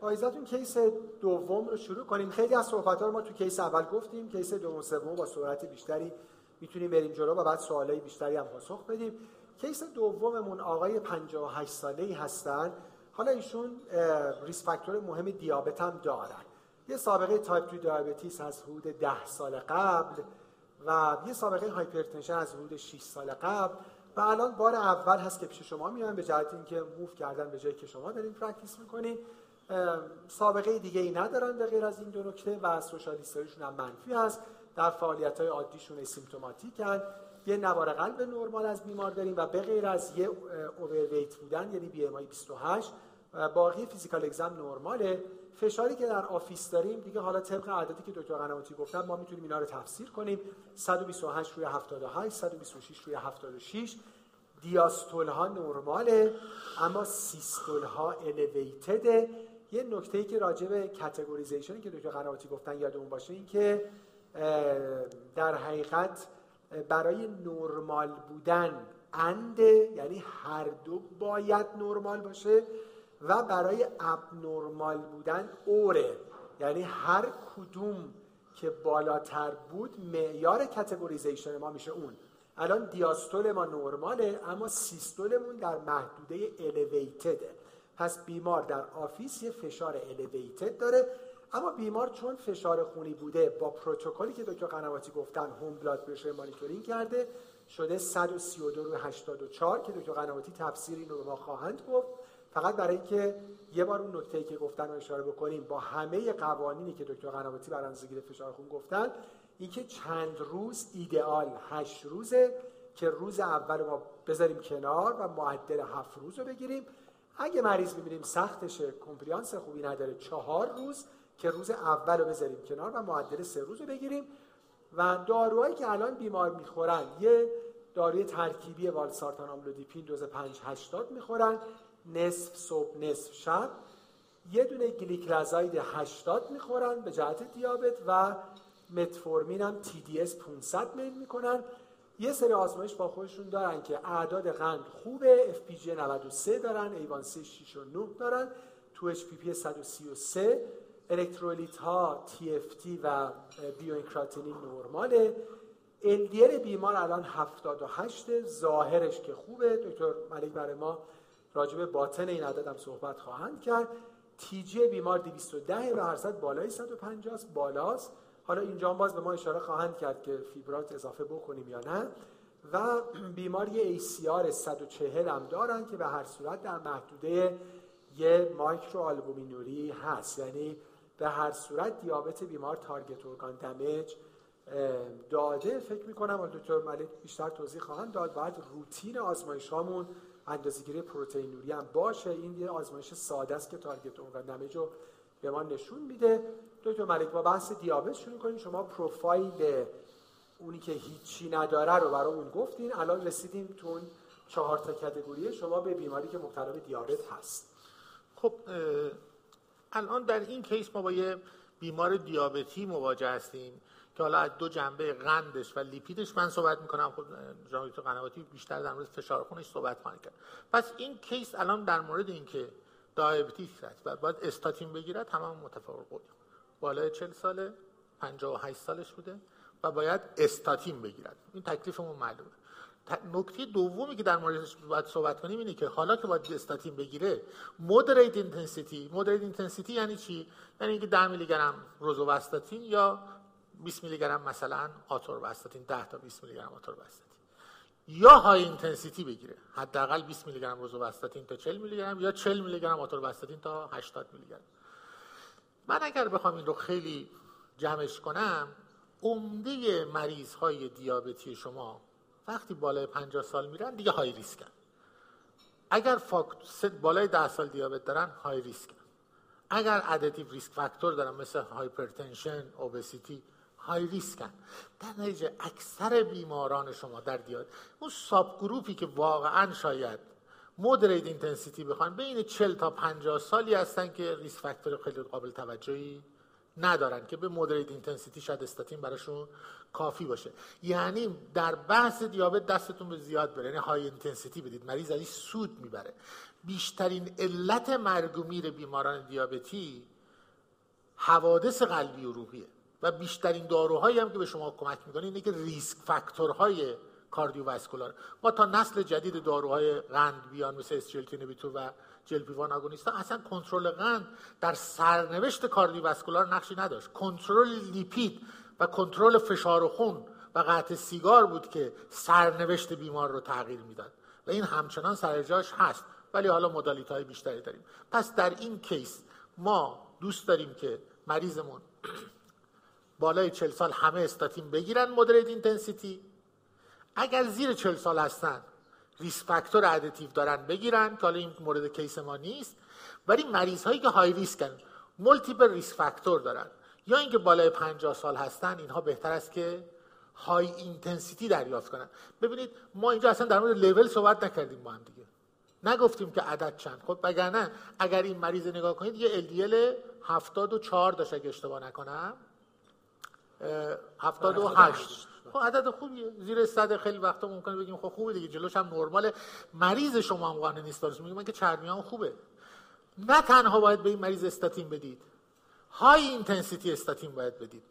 با اجازتون case دوم رو شروع کنیم. خیلی از صحبت ها رو ما تو case اول گفتیم. case دوم سوم با سرعت بیشتری می‌تونیم بریم جلو و بعد سوالای بیشتری هم پاسخ بدیم. case دوممون آقای 58 ساله ای هستن. حالا ایشون risk factor مهم دیابت هم دارن. یه سابقه تایپ 2 diabetes از حدود 10 سال قبل و یه سابقه hypertension از حدود 6 سال قبل. و الان بار اول هست که پیش شما میان به جهت اینکه move کردن به جایی که شما دارین practice می‌کنین. سابقه دیگه ای ندارن به غیر از این دو نکته و social history شون هم منفی هست. در فعالیت های عادیشون asymptomatic ان یه نوار قلب نرمال از بیمار داریم و به غیر از یه overweight بودن یعنی BMI 28 باقی physical exam نرماله. فشاری که در office داریم دیگه حالا طبق عددی که دکتر قنواتی گفتن ما می‌تونیم اینا رو تفسیر کنیم. 128 روی 78 126 روی 76 diastole ها نرماله اما سیستول ها الیویتده یه نکته ای که راجع به کاتگوریزیشنی که دکتر قنواتی گفتن یادمون باشه این که در حقیقت برای نرمال بودن انده یعنی هر دو باید نرمال باشه. و برای ابنرمال بودن اوره. یعنی هر کدوم که بالاتر بود معیار کاتگوریزیشن ما میشه اون. الان diastole ما نرماله اما systole مون در محدوده elevated ه پس بیمار در office یه فشار elevated داره. اما بیمار چون فشار خونی بوده با پروتکلی که دکتر قنواتی گفتن home blood pressure monitoring کرده شده 132 روی 84 که دکتر قنواتی تفسیر این رو ما خواهند گفت. فقط برای اینکه یه بار اون نکته که گفتن رو اشاره بکنیم با همه قوانینی که دکتر قنواتی بر اندازه‌گیری فشار خون گفتن اینکه چند روز ایدئال هشت روزه که روز اول ما بذاریم کنار و معدل هفت روز رو بگیریم. اگه مریض می‌بینیم سختشه کمپلیانس خوبی نداره چهار روز که روز اول رو بذاریم کنار و معدل سه روز رو بگیریم. و داروهایی که الان بیمار می‌خورن یه داروی ترکیبی والسارتان آملودیپین دوز 5 80 می‌خورن. نصف صبح نصف شب. یه دونه گلیکرازاید 80 می‌خورن به جهت دیابت و متفورمین هم TDS 500 میل می‌کنن. یه سری آزمایش با خودشون دارن که اعداد قند خوبه FPG 93 دارن ایوانسی 6 و 9 دارن تو HPP 133 الکترولیت ها TFT و بیوینکراتینین نرماله. LDL بیمار الان 78 ظاهرش که خوبه. دکتر ملک برای ما راجب باطن این عدد هم صحبت خواهند کرد. تیجی بیمار 210 و هر بالای 150 بالاست. حالا اینجا باز به ما اشاره خواهند کرد که فیبرات اضافه بکنیم یا نه. و بیمار یه ACR 140 هم دارن که به هر صورت در محدوده یه مایکرو آلبومینوری هست. یعنی به هر صورت دیابت بیمار تارگت ارگان دمیج داده. فکر می‌کنم دکتر ملک بیشتر توضیح خواهند داد. بعد روتین آزمایش هامون اندازه‌گیری پروتئین نوری هم باشه. این یه آزمایش ساده است که تارگت ارگان دمیج رو به ما نشون میده. دکتر ملک با بحث دیابت شروع کنیم. شما پروفایل اونی که هیچی نداره رو برامون گفتین. الان رسیدیم تو اون چهار تا کتگوری شما به بیماری که مبتلا به دیابت هست. خب الان در این کیس ما با یه بیمار دیابتی مواجه هستیم. که حالا از دو جنبه قندش و لیپیدش من صحبت می‌کنم. خب جناب قنواتی بیشتر در مورد فشار خونش صحبت خواهند کرد. پس این case الان در مورد اینکه diabetes هست و باید استاتین بگیره تمام متفاوت بود. بالای 40 ساله 58 سالش بوده و باید استاتین بگیرد. این تکلیفمون معلومه. نکته دومی که در موردش باید صحبت کنیم اینه که حالا که باید استاتین بگیره moderate intensity moderate intensity یعنی چی؟ یعنی اینکه 10 میلی گرم روزوواستاتین یا 20 میلی گرم مثلا آتورواستاتین 10 تا 20 میلی گرم آتورواستاتین یا high intensity بگیره حداقل 20 میلی گرم روزوواستاتین تا 40 میلی گرم یا 40 میلی گرم آتورواستاتین تا 80 میلی گرم. من اگر بخوام این رو خیلی جمعش کنم عمده مریض های دیابتی شما وقتی بالای 50 سال میرن دیگه high risk ان. اگر فاکت بالای 10 سال دیابت دارن high risk ان. اگر additive risk factor دارن مثل hypertension obesity high risk ان در نتیجه اکثر بیماران شما در دیابت اون subgroup ی که واقعا شاید moderate intensity بخوان بین 40 تا 50 سالی هستن که risk factor خیلی قابل توجهی ندارن که به moderate intensity شاید استاتین براشون کافی باشه. یعنی در بحث دیابت دستتون به زیاد بره یعنی high intensity بدید. مریض ازش سود می‌بره. بیشترین علت مرگ و میر بیماران دیابتی حوادث قلبی و روحیه. و بیشترین داروهایی هم که به شما کمک می‌کنه اینه که ریسک فاکتورهای کاردیوواسکولار. ما تا نسل جدید داروهای قند بیان مثل اسجلتی و جلپیوان آگونیستا اصلا کنترل قند در سرنوشت کاردیوواسکولار نقشی نداشت. کنترل لیپید و کنترل فشار خون و قطع سیگار بود که سرنوشت بیمار رو تغییر می‌داد. و این همچنان سر جاش هست ولی حالا modality های بیشتری داریم. پس در این case ما دوست داریم که مریضمون بالای 40 سال همه استاتین بگیرن moderate intensity. اگر زیر 40 سال هستن risk factor additive دارن بگیرن که حالا این مورد case ما نیست. ولی مریض هایی که high risk ان multiple risk factor دارن. یا اینکه بالای 50 سال هستن اینها بهتر است که های اینتنسیتی دریافت کنن. ببینید ما اینجا اصلا در مورد لول صحبت نکردیم با هم دیگه. نگفتیم که عدد چند. خب وگرنه اگر این مریض نگاه کنید یه LDL 74 داشت اگه اشتباه نکنم 78 خب عدد خوبیه زیر صد خیلی وقتا ممکنه بگیم خب خوبه دیگه. جلوش هم نرماله. مریض شما هم قانع نیست دارش. میگه من که چرمیام خوبه. نه تنها باید به این مریض استاتین بدید. high intensity استاتین باید بدید.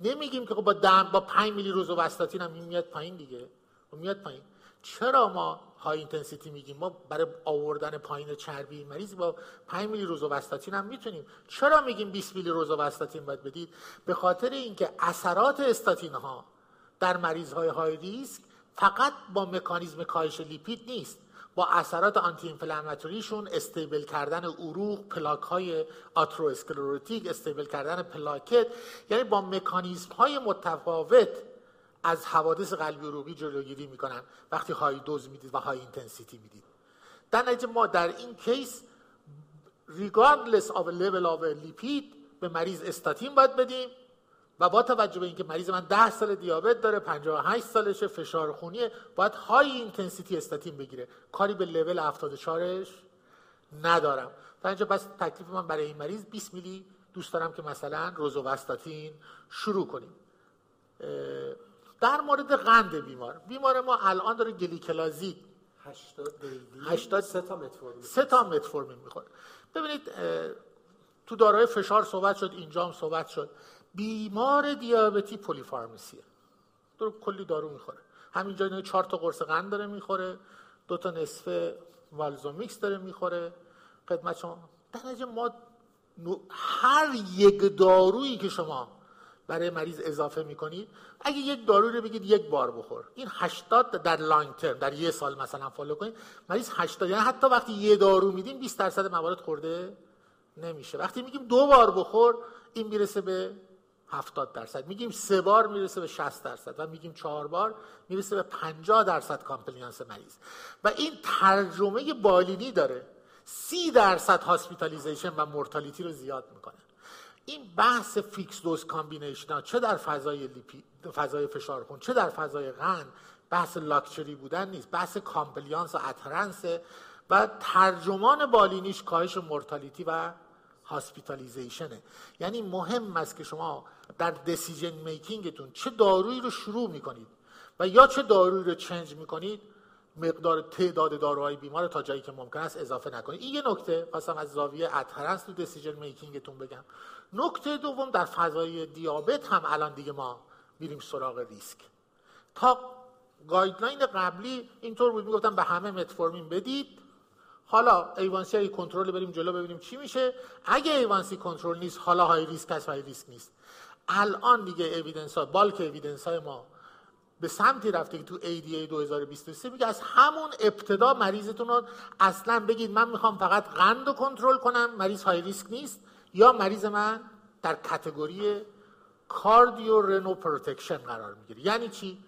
نمیگیم که خب با دم با 5 میلی روزوواستاتین هم میاد پایین دیگه. خب میاد پایین. چرا ما high intensity میگیم؟ ما برای آوردن پایین چربی مریض با 5 میلی روزوواستاتین هم می‌تونیم. چرا میگیم 20 میلی روزوواستاتین باید بدید؟ به خاطر اینکه اثرات استاتین ها در مریض های high risk فقط با مکانیزم کاهش lipid نیست. با اثرات anti-inflammatory شون stable کردن عروق پلاک های atherosclerotic stable کردن پلاکت یعنی با مکانیزم های متفاوت از حوادث قلبی عروقی جلوگیری می‌کنن. وقتی high dose می‌دید و high intensity می‌دید. در نتیجه ما در این case regardless of level of lipid به مریض استاتین باید بدیم. و با توجه به اینکه مریض من 10 سال دیابت داره 58 سالشه فشار خونیه باید high intensity استاتین بگیره. کاری به لول 74 ش ندارم. تا اینجا بس تکلیف من برای این مریض 20 میلی دوست دارم که مثلا روزوواستاتین شروع کنیم. در مورد قند بیمار. بیمار ما الان داره گلیکلازی 80 80 سه تا متفورمین. سه تا متفورمین می‌خوره. ببینید تو دارای فشار صحبت شد اینجا هم صحبت شد. بیمار دیابتی پلیفارمسیه داره کلی دارو می‌خوره. همینجا اینه چهار تا قرص قند داره می‌خوره دو تا نصف والزومیکس داره می‌خوره. خدمت شما. در ما هر یک دارویی که شما برای مریض اضافه می‌کنید اگه یک دارو رو بگید یک بار بخور. این 80 در long term در یه سال مثلا follow کنید مریض 80 یعنی حتی وقتی یه دارو میدیم 20 درصد موارد خورده نمیشه. وقتی میگیم دو بار بخور این می‌رسه به 70 درصد. میگیم سه بار می‌رسه به 60 درصد و میگیم چهار بار می‌رسه به 50 درصد compliance مریض. و این ترجمه بالینی داره. 30 درصد hospitalization و mortality رو زیاد می‌کنه. این بحث fixed dose combination چه در فضای lipid فضای فشار خون چه در فضای قند بحث لاکچری بودن نیست بحث compliance و adherence. و ترجمان بالینیش کاهش mortality و hospitalization ه. یعنی مهم است که شما در decision making تون چه دارویی رو شروع می‌کنید و یا چه دارویی رو change می‌کنید مقدار تعداد داروهای بیمار تا جایی که ممکن است اضافه نکنید. این یه نکته. خواستم از زاویه adherence تو decision making تون بگم. نکته دوم در فضای دیابت هم الان دیگه ما میریم سراغ ریسک. تا guideline قبلی اینطور بود می‌گفتم به همه متفورمین بدید. حالا A1C کنترل بریم جلو ببینیم چی میشه. اگه A1C کنترل نیست حالا high risk است high risk نیست. الان دیگه evidence ها bulk evidence های ما به سمتی رفته که تو ADA 2023 میگه از همون ابتدا مریضتون رو اصلا بگید من می‌خوام فقط قند رو کنترل کنم مریض high risk نیست. یا مریض من در category cardio renal protection قرار می‌گیره. یعنی چی؟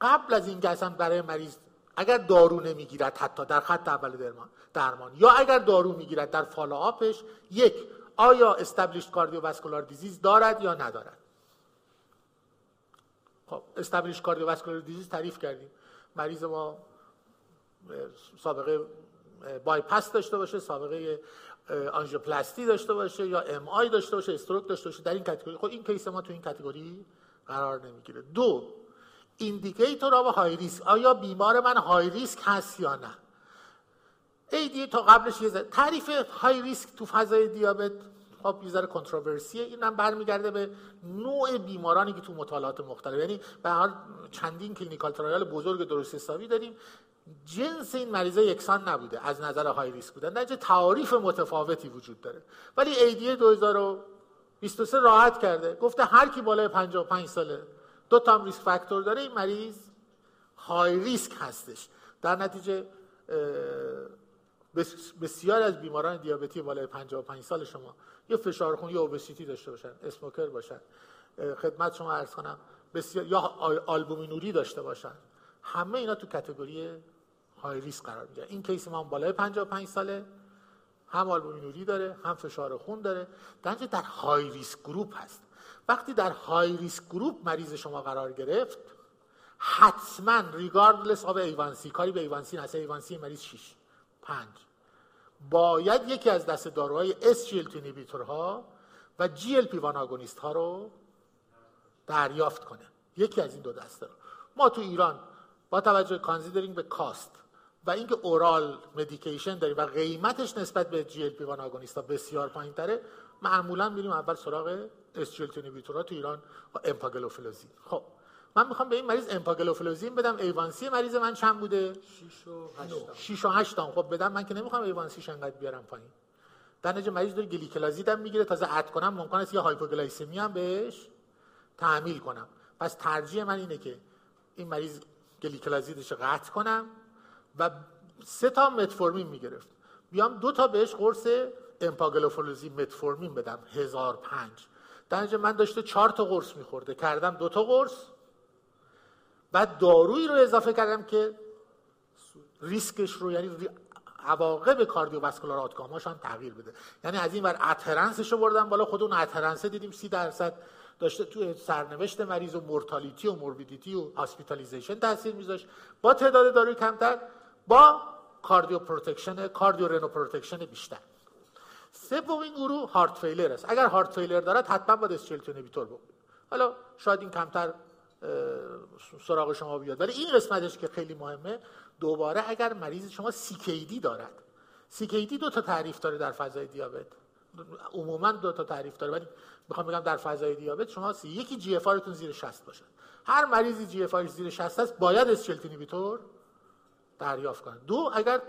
قبل از این اصلا برای مریض اگر دارو نمی‌گیرد حتی در خط اول درمان درمان یا اگر دارو می‌گیرد در follow up ش یک آیا established cardiovascular disease دارد یا ندارد؟ خب cardiovascular disease تعریف کردیم. مریض ما سابقه بایپس داشته باشه سابقه آنژیوپلاستی داشته باشه یا MI داشته باشه stroke داشته باشه در این category. خب این case ما تو این category قرار نمی‌گیره. دو indicator of high risk. آیا بیمار من high risk هست یا نه؟ ADA تا قبلش یه تعریف high risk تو فضای دیابت خب یه ذره controversy ه اینم برمیگرده به نوع بیمارانی که تو مطالعات مختلف. یعنی به هر چندین clinical trial بزرگ درست حسابی داریم. جنس این مریضا یکسان نبوده از نظر high risk بودن. در تعاریف متفاوتی وجود داره ولی ADA 2023 راحت کرده. گفته هر کی بالای 55 ساله دو تا risk factor داره این مریض high risk هستش. در نتیجه بسیار از بیماران دیابتی بالای 55 سال شما یا فشار خون یا obesity داشته باشن smoker باشن. خدمت شما عرض کنم بسیار یا albuminuria داشته باشن. همه اینا تو category high risk قرار می‌گیرن. این case ما بالای 55 ساله. هم albuminuria داره هم فشار خون داره. در در high risk group هست. وقتی در high risk group مریض شما قرار گرفت حتما regardless of A1C کاری به ایوانسی هست ایوانسی مریض 6 5 باید یکی از دست داروهای SGLT ها و GLP-1 agonist ها رو دریافت کنه. یکی از این دو دسته رو. ما تو ایران با توجه considering به cost و اینکه oral medication داریم و قیمتش نسبت به GLP-1 agonist ا بسیار پایین تره معمولا میریم اول سراغ SGLT ها تو ایران با امپاگلوفلوزین خب من می‌خوام به این مریض امپاگلوفلوزین بدم A1C مریض من چند بوده؟ 6 و 8 خب بدم من که نمی‌خوام A1C ش انقدر بیارم پایین. در نتیجه مریض داره گلیکلازید هم می‌گیره تازه add کنم ممکن است یه hypoglycemia هم بهش تحمیل کنم. پس ترجیح من اینه که این مریض گلیکلازیدش قطع کنم و سه تا متفورمین می‌گرفت. بیام دو تا بهش قرص امپاگلوفلوزین متفورمین بدم هزار پنج. در من داشته چهار تا قرص میخورده. کردم دو تا قرص. بعد دارویی رو اضافه کردم که ریسکش رو یعنی عواقب cardiovascular outcome اش هم تغییر بده. یعنی از این ور adherence ش رو بردم بالا خود اون adherence دیدیم سی درصد داشته توی سرنوشت مریض و mortality و morbidity و hospitalization تاثیر میذاشت. با تعداد داروی کمتر با cardio protection cardio renal protection بیشتر. سومین گروه heart failure است. اگر heart failure دارد حتما باید SGLT inhibitor بکنید حالا شاید این کمتر سراغ شما بیاد. ولی این قسمتش که خیلی مهمه دوباره اگر مریض شما CKD دارد. CKD دو تا تعریف داره در فضای دیابت. عموما دو تا تعریف داره ولی می‌خوام بگم در فضای دیابت شما یکی GFR تون زیر 60 باشه. هر مریضی GFR زیر 60 است باید SGLT inhibitor دریافت کنه. دو اگر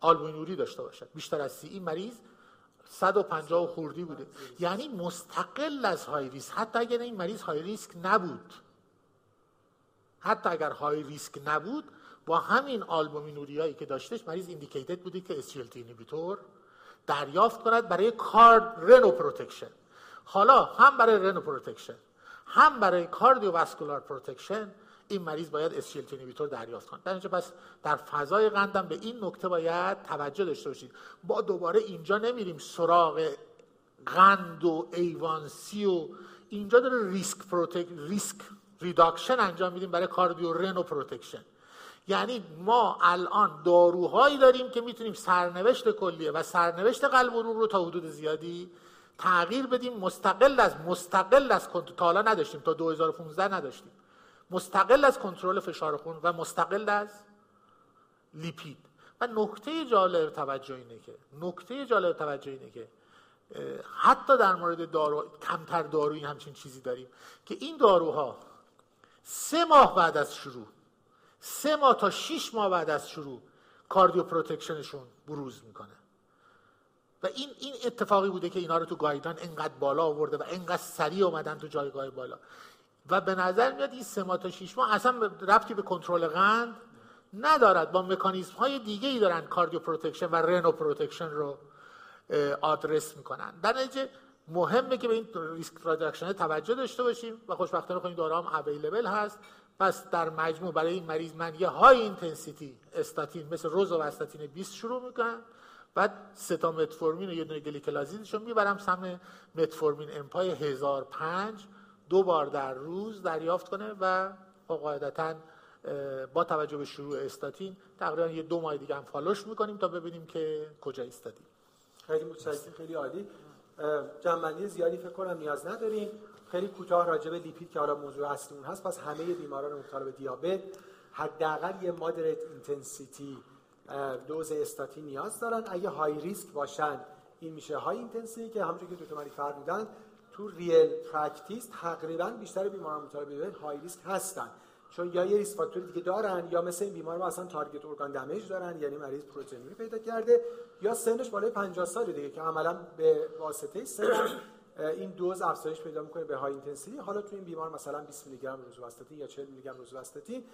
albuminuria داشته باشد بیشتر از سی این مریض 150 خوردی بوده. یعنی مستقل از high risk. حتی اگر این مریض high risk نبود. حتی اگر high risk نبود با همین albuminuria یی که داشتش مریض indicated بوده که SGLT inhibitor دریافت کند برای cardio renal protection. حالا هم برای renal protection هم برای cardiovascular protection این مریض باید SGLT inhibitor دریافت کنه در اینجا پس در فضای قندم به این نکته باید توجه داشته باشید. با دوباره اینجا نمیریم سراغ قند و A1C و اینجا داره risk protec risk reduction انجام میدیم برای cardio renal protection. یعنی ما الان داروهایی داریم که می‌تونیم سرنوشت کلیه و سرنوشت قلب و رو تا حدود زیادی تغییر بدیم. مستقل از مستقل از تا حالا نداشتیم تا 2015 نداشتیم. مستقل از کنترل فشار خون و مستقل از لیپید. و نکته جالب توجه اینه که نکته جالب توجه اینه که حتی در مورد دارو کمتر دارویی همچین چیزی داریم که این داروها سه ماه بعد از شروع. سه ماه تا شیش ماه بعد از شروع کاردیو پروتکشنشون بروز می‌کنه. و این این اتفاقی بوده که اینا رو تو guideline انقدر بالا آورده و انقدر سریع اومدن تو جایگاه بالا. و به نظر میاد این سه ماه تا شیش ماه اصلا ربطی به کنترل قند ندارد. با مکانیزم های دیگه ای دارن cardio protection و renal protection رو آدرس می‌کنن. در نتیجه مهمه که به این risk reduction توجه داشته باشیم و خوشبختانه خب این available هست. پس در مجموع برای این مریض من یه high intensity statin مثل روزوواستاتین 20 شروع می‌کنم. بعد سه تا متفورمین و یه دونه گلیکلازیدشو می‌برم سم متفورمین امپای 1005 دو بار در روز دریافت کنه و قاعدتا با توجه به شروع استاتین تقریبا یه دو ماه دیگه هم فالوش می‌کنیم تا ببینیم که کجا ایستادیم خیلی متشکرم خیلی عالی. جنبندی زیادی فکر کنم نیاز نداریم. خیلی کوتاه راجع به لیپید که حالا موضوع اصلی اون هست پس همه بیماران مبتلا به دیابت حداقل یه moderate intensity dose استاتین نیاز دارن. اگه high risk باشن این میشه high intensity که همونجوری که دکتر مری فرمودن تو real practice تقریبا بیشتر بیماران مبتلا به دیابت high risk هستن. چون یا یه risk factor دیگه دارن یا مثل این بیمار ما اصلا target organ damage دارن یعنی مریض پروتئینوری پیدا کرده. یا سنش بالای 50 سال دیگه که عملا به واسطه سن این dose افزایش پیدا می‌کنه به high intensity حالا تو این بیمار مثلا 20 میلی گرم روزوستاتین یا 40 میلی گرم روزوستاتین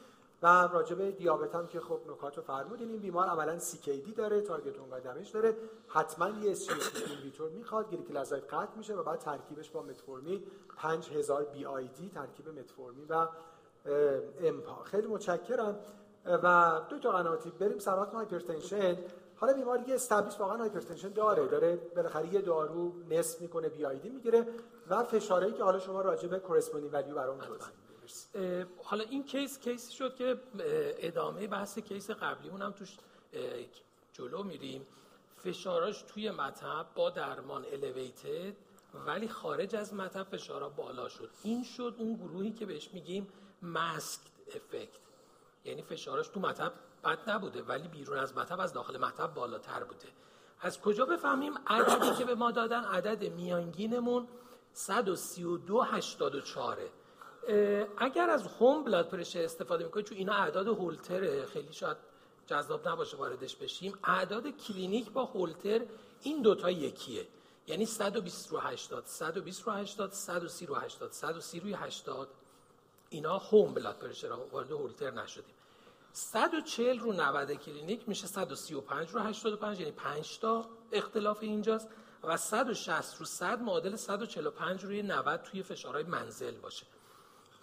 و راجع به دیابت هم که خب نکات رو فرمودین این بیمار عملا CKD داره target organ damage داره. حتما یه SGLT2 inhibitor می‌خواد گلیکلازاید قطع میشه و بعد ترکیبش با متفورمین 5000 BID ترکیب متفورمین و امپا. خیلی متشکرم. و دکتر قنواتی. بریم سراغ hypertension حالا بیمار دیگه established واقعا hypertension داره داره بالاخره یه دارو نصف می‌کنه BID می‌گیره و فشارهایی که حالا شما راجع به corresponding value برام توضیح حالا این کیس کیسی شد که ادامه بحث کیس قبلیمون هم توش جلو میریم. فشاراش توی مطب با درمان الیویتد ولی خارج از مطب فشارا بالا شد. این شد اون گروهی که بهش میگیم ماسک افکت یعنی فشارش تو مطب بد نبوده ولی بیرون از مطب از داخل مطب بالاتر بوده. از کجا بفهمیم عددی که به ما دادن؟ عدد میانگینمون 13284 اگر از home blood pressure استفاده می‌کنید چون اینا اعداد هولتره خیلی شاید جذاب نباشه واردش بشیم. اعداد کلینیک با هولتر این دوتا یکیه. یعنی 120 رو 80 120 رو 80 130 رو 80 130 روی 80 اینا home blood pressure وارد هولتر نشدیم. 140 رو 90 کلینیک میشه 135 رو 85 یعنی 5 تا اختلاف اینجاست و 160 رو 100 معادل 145 روی 90 توی فشارهای منزل باشه.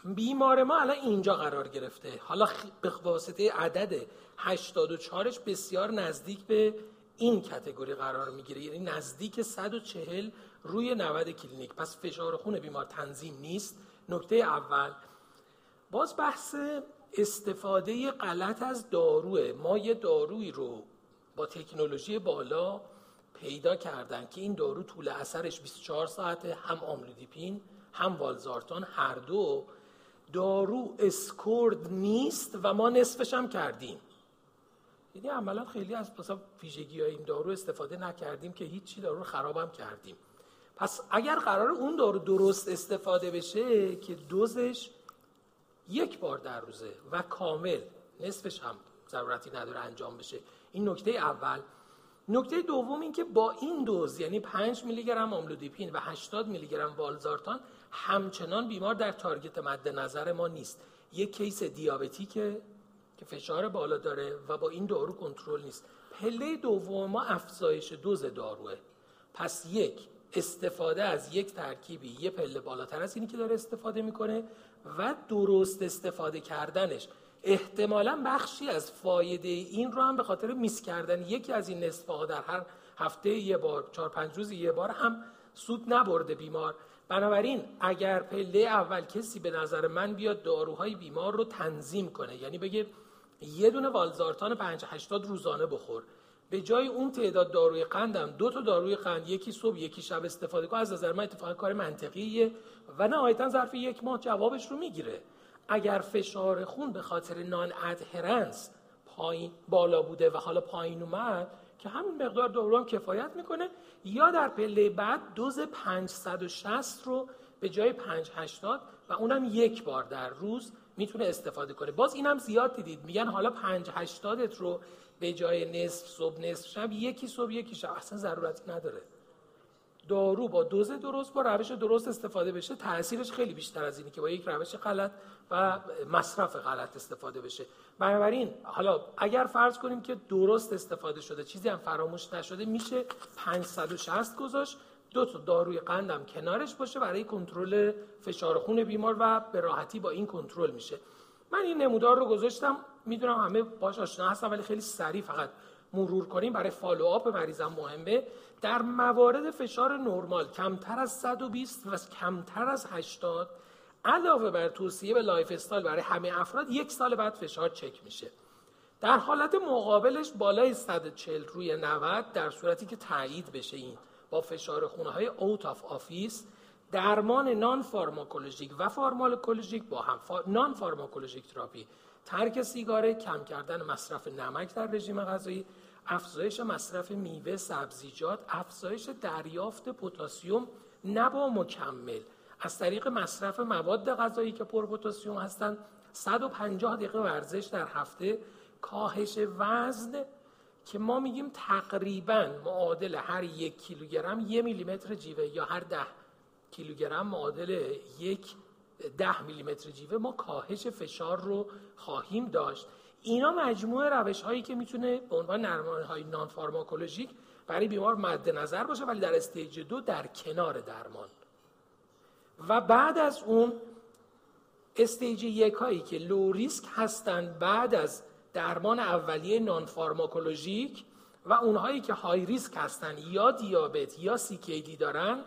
بیمار ما الان اینجا قرار گرفته. حالا به واسطه عدد 84ش بسیار نزدیک به این کتگوری قرار می‌گیره. یعنی نزدیک 140 روی 90 کلینیک. پس فشار خون بیمار تنظیم نیست. نکته اول باز بحث استفاده غلط از داروه. ما یه دارویی رو با تکنولوژی بالا پیدا کردن که این دارو طول اثرش 24 ساعته هم آملودیپین هم والزارتان هر دو. دارو اسکورد نیست و ما نصفش هم کردیم. یعنی عملا خیلی از مثلا ویژگی های این دارو استفاده نکردیم که هیچی دارو خرابم کردیم. پس اگر قرار اون دارو درست استفاده بشه که دوزش یک بار در روزه و کامل نصفش هم ضرورتی نداره انجام بشه. این نکته اول. نکته دوم این که با این دوز یعنی 5 میلی گرم آملودیپین و 80 میلی گرم والزارتان همچنان بیمار در تارگت مد نظر ما نیست. یک کیس دیابتیکه که فشار بالا داره و با این دارو کنترل نیست. پله دوم ما افزایش دوز داروه. پس یک استفاده از یک ترکیبی یه پله بالاتر از اینی که داره استفاده می‌کنه. و درست استفاده کردنش. احتمالا بخشی از فایده این رو هم به خاطر میس کردن. یکی از این نصف ها در هر هفته یه بار چهار پنج روز یه بار هم سود نبرده بیمار. بنابراین اگر پله اول کسی به نظر من بیاد داروهای بیمار رو تنظیم کنه. یعنی بگه یه دونه والزارتان 5 80 روزانه بخور. به جای اون تعداد داروی قندم دو تا داروی قند یکی صبح یکی شب استفاده کن از نظر من اتفاقا کار منطقیه و نهایتا ظرف یک ماه جوابش رو می‌گیره. اگر فشار خون به خاطر نان ادهرنس پایین بالا بوده و حالا پایین اومد که همین مقدار دارو هم کفایت می‌کنه یا در پله بعد دوز 560 رو به جای 580 و اونم یک بار در روز می‌تونه استفاده کنه. باز اینم زیاد دیدید. میگن حالا 580 رو به جای نصف صبح نصف شب یکی صبح یکی شب. اصلا ضرورتی نداره. دارو با دوز درست با روش درست استفاده بشه. تاثیرش خیلی بیشتر از اینه که با یک روش غلط و مصرف غلط استفاده بشه. بنابراین حالا اگر فرض کنیم که درست استفاده شده چیزی هم فراموش نشده میشه 560 گذاشت. دو تا داروی قندم کنارش باشه برای کنترل فشار خون بیمار و به راحتی با این کنترل میشه. من این نمودار رو گذاشتم. می‌دونم همه باش آشنا هستن ولی خیلی سریع فقط مرور کنیم. برای follow-up مریضم مهمه. در موارد فشار نرمال کمتر از 120 و کمتر از 80 علاوه بر توصیه به lifestyle برای همه افراد یک سال بعد فشار چک میشه. در حالت مقابلش بالای 140 روی 90 در صورتی که تایید بشه این با فشار خونه های out of office درمان non-pharmacologic و pharmacologic با هم فا... non-pharmacologic therapy ترک سیگاره کم کردن مصرف نمک در رژیم غذایی افزایش مصرف میوه سبزیجات افزایش دریافت پتاسیم نبا مکمل. از طریق مصرف مواد غذایی که پر پتاسیم هستند 150 دقیقه ورزش در هفته کاهش وزن که ما میگیم تقریبا معادل هر یک کیلوگرم یک میلیمتر جیوه یا هر ده کیلوگرم معادل یک ده میلیمتر جیوه ما کاهش فشار رو خواهیم داشت. اینا مجموعه روش هایی که می‌تونه به عنوان درمان های non-pharmacologic برای بیمار مد نظر باشه ولی در stage دو در کنار درمان. و بعد از اون stage یک هایی که low risk هستند بعد از درمان اولیه non-pharmacologic و اونهایی که high risk هستن یا دیابت یا CKD دارن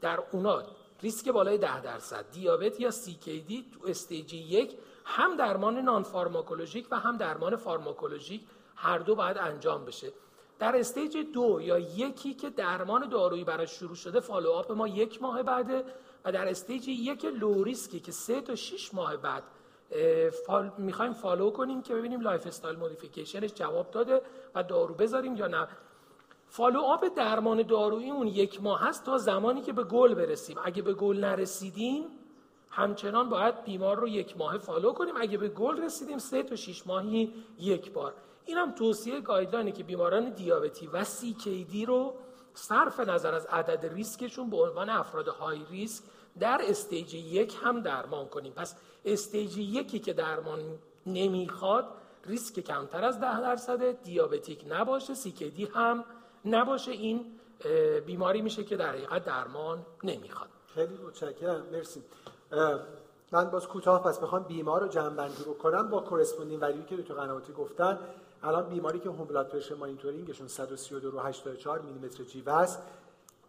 در اونا ریسک بالای ده درصد. دیابت یا CKD تو stage یک هم درمان non-pharmacologic و هم درمان pharmacologic هر دو باید انجام بشه. در stage دو یا یکی که درمان دارویی برای شروع شده follow-up ما یک ماه بعده و در stage یک low risk ی که سه تا 6 ماه بعد فال... می‌خوایم follow کنیم که ببینیم lifestyle modification ش جواب داده و دارو بذاریم یا نه. follow-up درمان دارویی اون یک ماه هست تا زمانی که به گل برسیم. اگه به گل نرسیدیم همچنان باید بیمار رو یک ماه follow کنیم. اگه به گل رسیدیم سه تا 6 ماهی یک بار. این هم توصیه guideline ه که بیماران دیابتی و CKD رو صرف نظر از عدد ریسکشون به عنوان افراد high risk در stage یک هم درمان کنیم. پس stage یکی که درمان نمی‌خواد ریسک کمتر از ده درصد diabetic نباشه CKD هم نباشه این بیماری میشه که در حقیقت درمان نمی‌خواد. خیلی متشکرم. مرسی. من باز کوتاه پس بخوام بیمار رو جمع‌بندی کنم با corresponding value که دکتر قنواتی گفتن الان بیماری که home blood pressure monitoring شون 132 رو 84 میلیمتر جیوه است.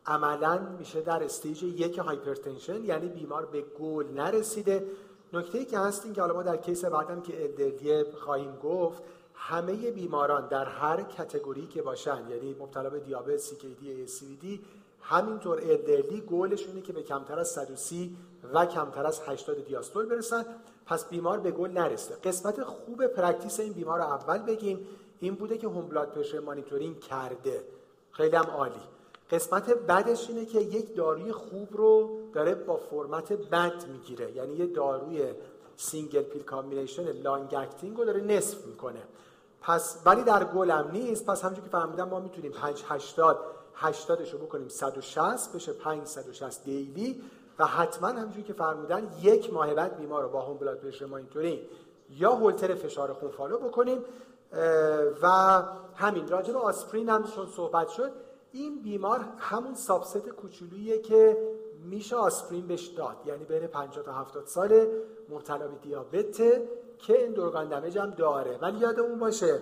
عملا میشه در stage یک hypertension یعنی بیمار به گل نرسیده. نکته ای که هست این که حالا ما در case بعدم که elderly ه خواهیم گفت همه بیماران در هر category که باشن یعنی مبتلا به دیابت، CKD، ASCVD همینطور elderly goal شونه که به کمتر از 130 و کمتر از 80 دیاستول برسن. پس بیمار به گل نرسه. قسمت خوب practice این بیمار رو اول بگیم. این بوده که home blood pressure monitoring کرده. خیلی هم عالی. قسمت بدش اینه که یک داروی خوب رو داره با فرمت بد می‌گیره. یعنی یه داروی single pill combination long acting رو داره نصف می‌کنه. پس ولی در گلم نیست. پس همونجوری که فرمودن ما می‌تونیم 5 80 80 رو بکنیم 160 بشه 5 160 daily و حتما همونجوری که فرمودن یک ماه بعد بیمار رو با home blood pressure monitoring یا هولتر فشار خون follow بکنیم. و همین راجع به آسپرین هم چون صحبت شد این بیمار همون subset کوچولوییه که میشه آسپرین بهش داد. یعنی بین 50 تا 70 سال مبتلا به دیابت. که end organ damage هم داره. ولی یادمون باشه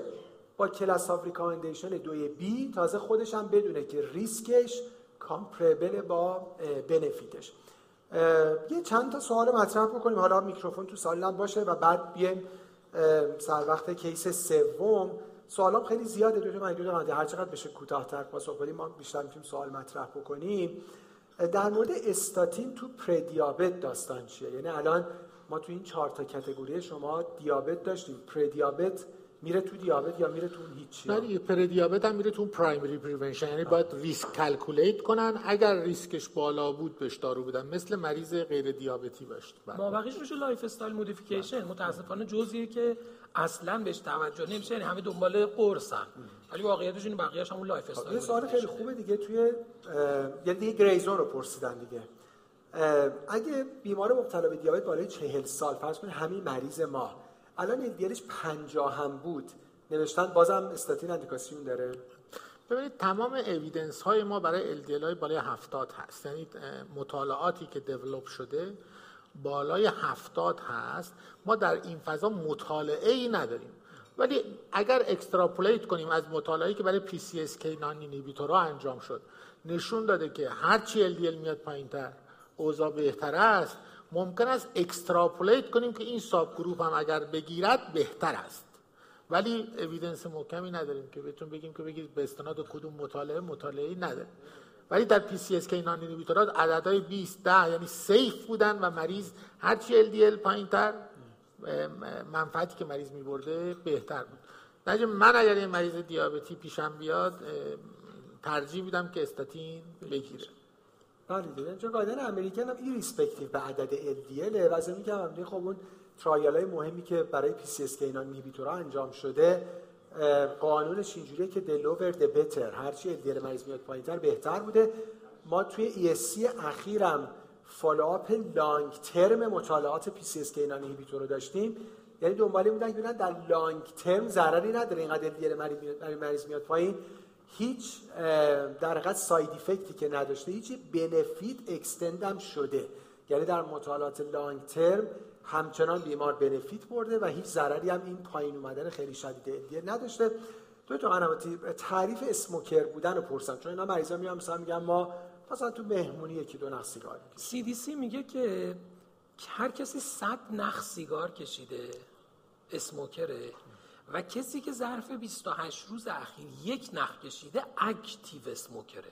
با class of recommendation دوی B تازه خودش هم بدونه که ریسکش comparable با benefit ش. یه چند تا سوال مطرح بکنیم. حالا میکروفون تو سالم باشه و بعد بیایم سر وقت case سوم. سوالام خیلی زیاده دو من دو هر چقدر بشه کوتاه‌تر پاسخ بدیم ما بیشتر می‌تونیم سوال مطرح بکنیم. در مورد استاتین تو پره‌دیابت داستان چیه؟ یعنی الان ما تو این چهار تا category شما دیابت داشتیم. پره‌دیابت میره تو دیابت یا میره تو هیچی؟ نه دیگه پره‌دیابت هم میره تو primary prevention یعنی باید risk calculate کنن. اگر ریسکش بالا بود بهش دارو بدن. مثل مریض غیر دیابتی باشه ما بقیش میشه lifestyle modification متاسفانه جزئیه که اصلا بهش توجه نمیشه. یعنی همه دنبال قرصن. ولی واقعیتش اینه بقیه‌اش همون lifestyle یه سوال خیلی خوبه دیگه توی یعنی دیگه gray zone رو پرسیدن دیگه. اگه بیمار مبتلا به دیابت بالای 40 سال فرض کنید همین مریض ما. الان LDLش 50 هم بود. نوشتن بازم استاتین اندیکاسیون داره. ببینید تمام evidence های ما برای LDL های بالای 70 هست. یعنی مطالعاتی که develop شده بالای 70 هست. ما در این فضا مطالعه ای نداریم. ولی اگر extrapolate کنیم از مطالعاتی که برای PCSK9 انجام شد نشون داده که هر چی LDL میاد پایینتر اوضاع بهتر است ممکن است extrapolate کنیم که این subgroup هم اگر بگیرد بهتر است. ولی evidence محکمی نداریم که بهتون بگیم که بگید به استناد کدوم مطالعه مطالعه نداره ولی در پی سی اس کی نان اینهیبیتورات عددهای 20 10 یعنی safe بودن و مریض. هرچی LDL پایینتر منفعتی که مریض میبرده بهتر بود. نتیجه من اگر این مریض دیابتی پیشم بیاد ترجیح میدم که استاتین بگیره. بله دیگه چون قاعدتا American هم irrespective به عدد LDL و از این که خب اون trial های مهمی که برای PCSK9 انجام شده قانونش اینجوریه که the lower the better هرچی LDL مریض میاد پایینتر بهتر بوده. ما توی ESC اخیرم follow-up long term مطالعات PCSK رو داشتیم. یعنی دنبالی بودن که در long term ضرری نداره اینقدر LDL مریض میاد پایین. هیچ در حقیقت side effect ی که نداشته هیچ benefit extend هم شده. یعنی در مطالعات long term همچنان بیمار benefit برده و هیچ ضرری هم این پایین اومدن خیلی شدید دیگه نداشته. تو تو قنواتی تعریف اسموکر بودن رو پرسم چون اینا مریضا میان مثلا میگن ما مثلا تو مهمونی یکی دو نخ سیگار سی میگه که هر کسی 100 نخ سیگار کشیده اسموکره و کسی که ظرف 28 روز اخیر یک نخ کشیده اکتیو اسموکره.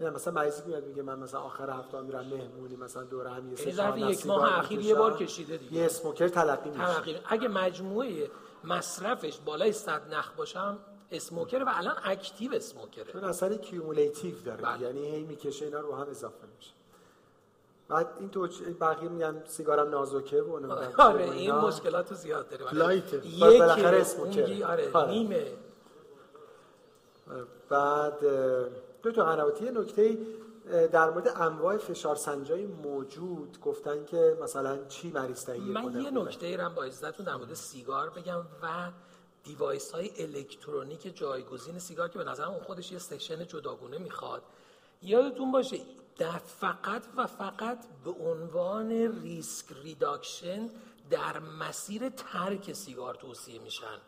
نه مثلا مریضی میاد میگه من مثلا آخر هفته میرم مهمونی مثلا دور هم یه سه ظرف یک ماه اخیر یه بار کشیده دیگه. یه اسموکر تلقی میشه. اگه مجموعه مصرفش بالای 100 نخ باشم اسموکر و الان active smoker ه. چون اثر cumulative داره. بله. یعنی هی می‌کشه اینا رو هم اضافه میشه. بعد این تو بقیه میگن سیگارم نازکه و آره این مشکلات زیاد داره light بالاخره smoker آره, آره. نیمه. بعد دو تا قنواتی. نکته در مورد انواع فشار سنجای موجود گفتن که مثلا چی مریض تهیه من یه نکته ای با اجازتون در مورد سیگار بگم و device های الکترونیک جایگزین سیگار که به نظرم اون خودش یه session جداگونه می‌خواد. یادتون باشه در فقط و فقط به عنوان risk reduction در مسیر ترک سیگار توصیه میشن.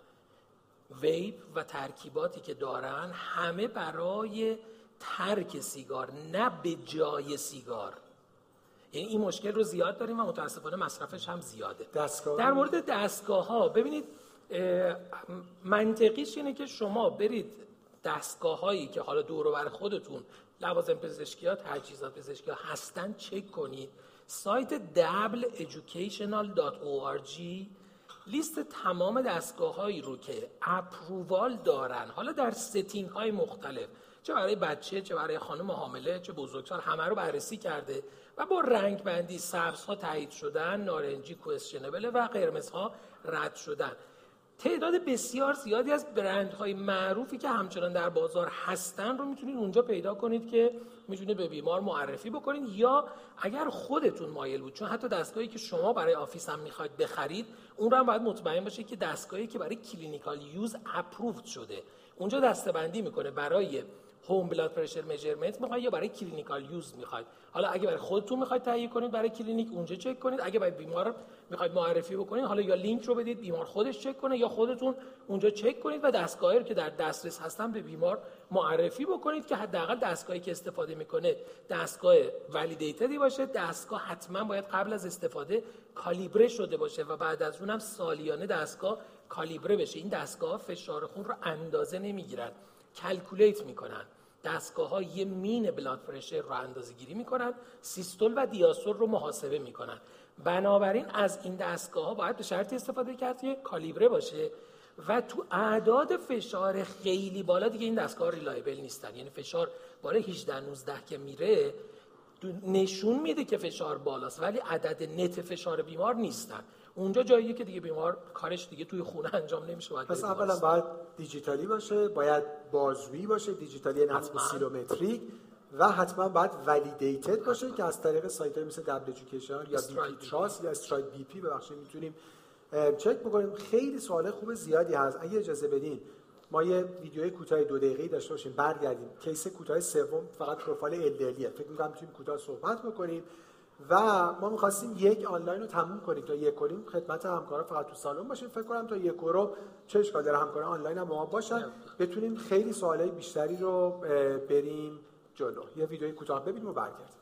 vape و ترکیباتی که دارن همه برای ترک سیگار نه به جای سیگار. یعنی این مشکل رو زیاد داریم و متاسفانه مصرفش هم زیاده. دستگاه؟ در مورد دستگاه ها ببینید منطقیش اینه که شما برید دستگاه هایی که حالا دور بر خودتون لوازم پزشکی ها تجهیزات پزشکی ها هستن. چک کنید. سایت doubleeducational.org لیست تمام دستگاه هایی رو که approval دارن. حالا در setting های مختلف. چه برای بچه چه برای خانم حامله چه بزرگسال همه رو بررسی کرده و با رنگ بندی سبز ها تایید شدن نارنجی questionable و قرمز ها رد شدن. تعداد بسیار زیادی از برندهای معروفی که همچنان در بازار هستن رو می‌تونید اونجا پیدا کنید که می‌تونید به بیمار معرفی بکنید یا اگر خودتون مایل بود چون حتی دستگاهی که شما برای office هم می‌خواید بخرید اون رو هم باید مطمئن باشه که دستگاهی که برای clinical use approved شده. اونجا دستبندی می‌کنه برای home blood pressure measurement می‌خواید یا برای clinical use می‌خواید. حالا اگه برای خودتون می‌خواید تهیه کنید برای کلینیک اونجا چک کنید. اگه برای بیمار می‌خواید معرفی بکنید حالا یا لینک رو بدید بیمار خودش چک کنه یا خودتون اونجا چک کنید و دستگاهی که در دسترس هستن به بیمار معرفی بکنید که حداقل دستگاهی که استفاده می‌کنه دستگاه validated ی باشه. دستگاه حتما باید قبل از استفاده کالیبره شده باشه و بعد از اونم سالیانه دستگاه کالیبره بشه. این دستگاه فشار خون رو اندازه نمی‌گیرن calculate می‌کنن. دستگاه ها یه mean blood pressure رو اندازه گیری می‌کنن سیستول و دیاستول رو محاسبه می‌کنن. بنابراین از این دستگاه ها باید به شرطی استفاده کرد که کالیبره باشه و تو اعداد فشار خیلی بالا دیگه این دستگاه reliable نیستن. یعنی فشار بالا 18 19 که میره نشون میده که فشار بالاست ولی عدد نت فشار بیمار نیستن. اونجا جاییه که دیگه بیمار کارش دیگه توی خونه انجام نمیشه باید پس اولا باید دیجیتالی باشه باید بازویی باشه دیجیتالی یعنی حتما oscillometric و حتما باید validated باشه که از طریق سایت های مثل دبل یا BP Trust یا STRIDE BP ببخشید می‌تونیم چک بکنیم. خیلی سوال خوب زیادی هست. اگه اجازه بدین ما یه ویدیوی کوتاه دو دقیقه‌ای داشته باشیم برگردیم. case کوتاه سوم فقط پروفایل ال فکر می‌کنم می‌تونیم کوتاه صحبت بکنیم. و ما می‌خواستیم یک آنلاین رو تموم کنیم تا یک کنیم. خدمت همکارا فقط تو سالن باشیم. فکر کنم تا یک رو چه اشکال داره همکارا آنلاین هم با ما باشن. بتونیم خیلی سوالای بیشتری رو بریم جلو. یه ویدیوی کوتاه ببینیم و برگردیم.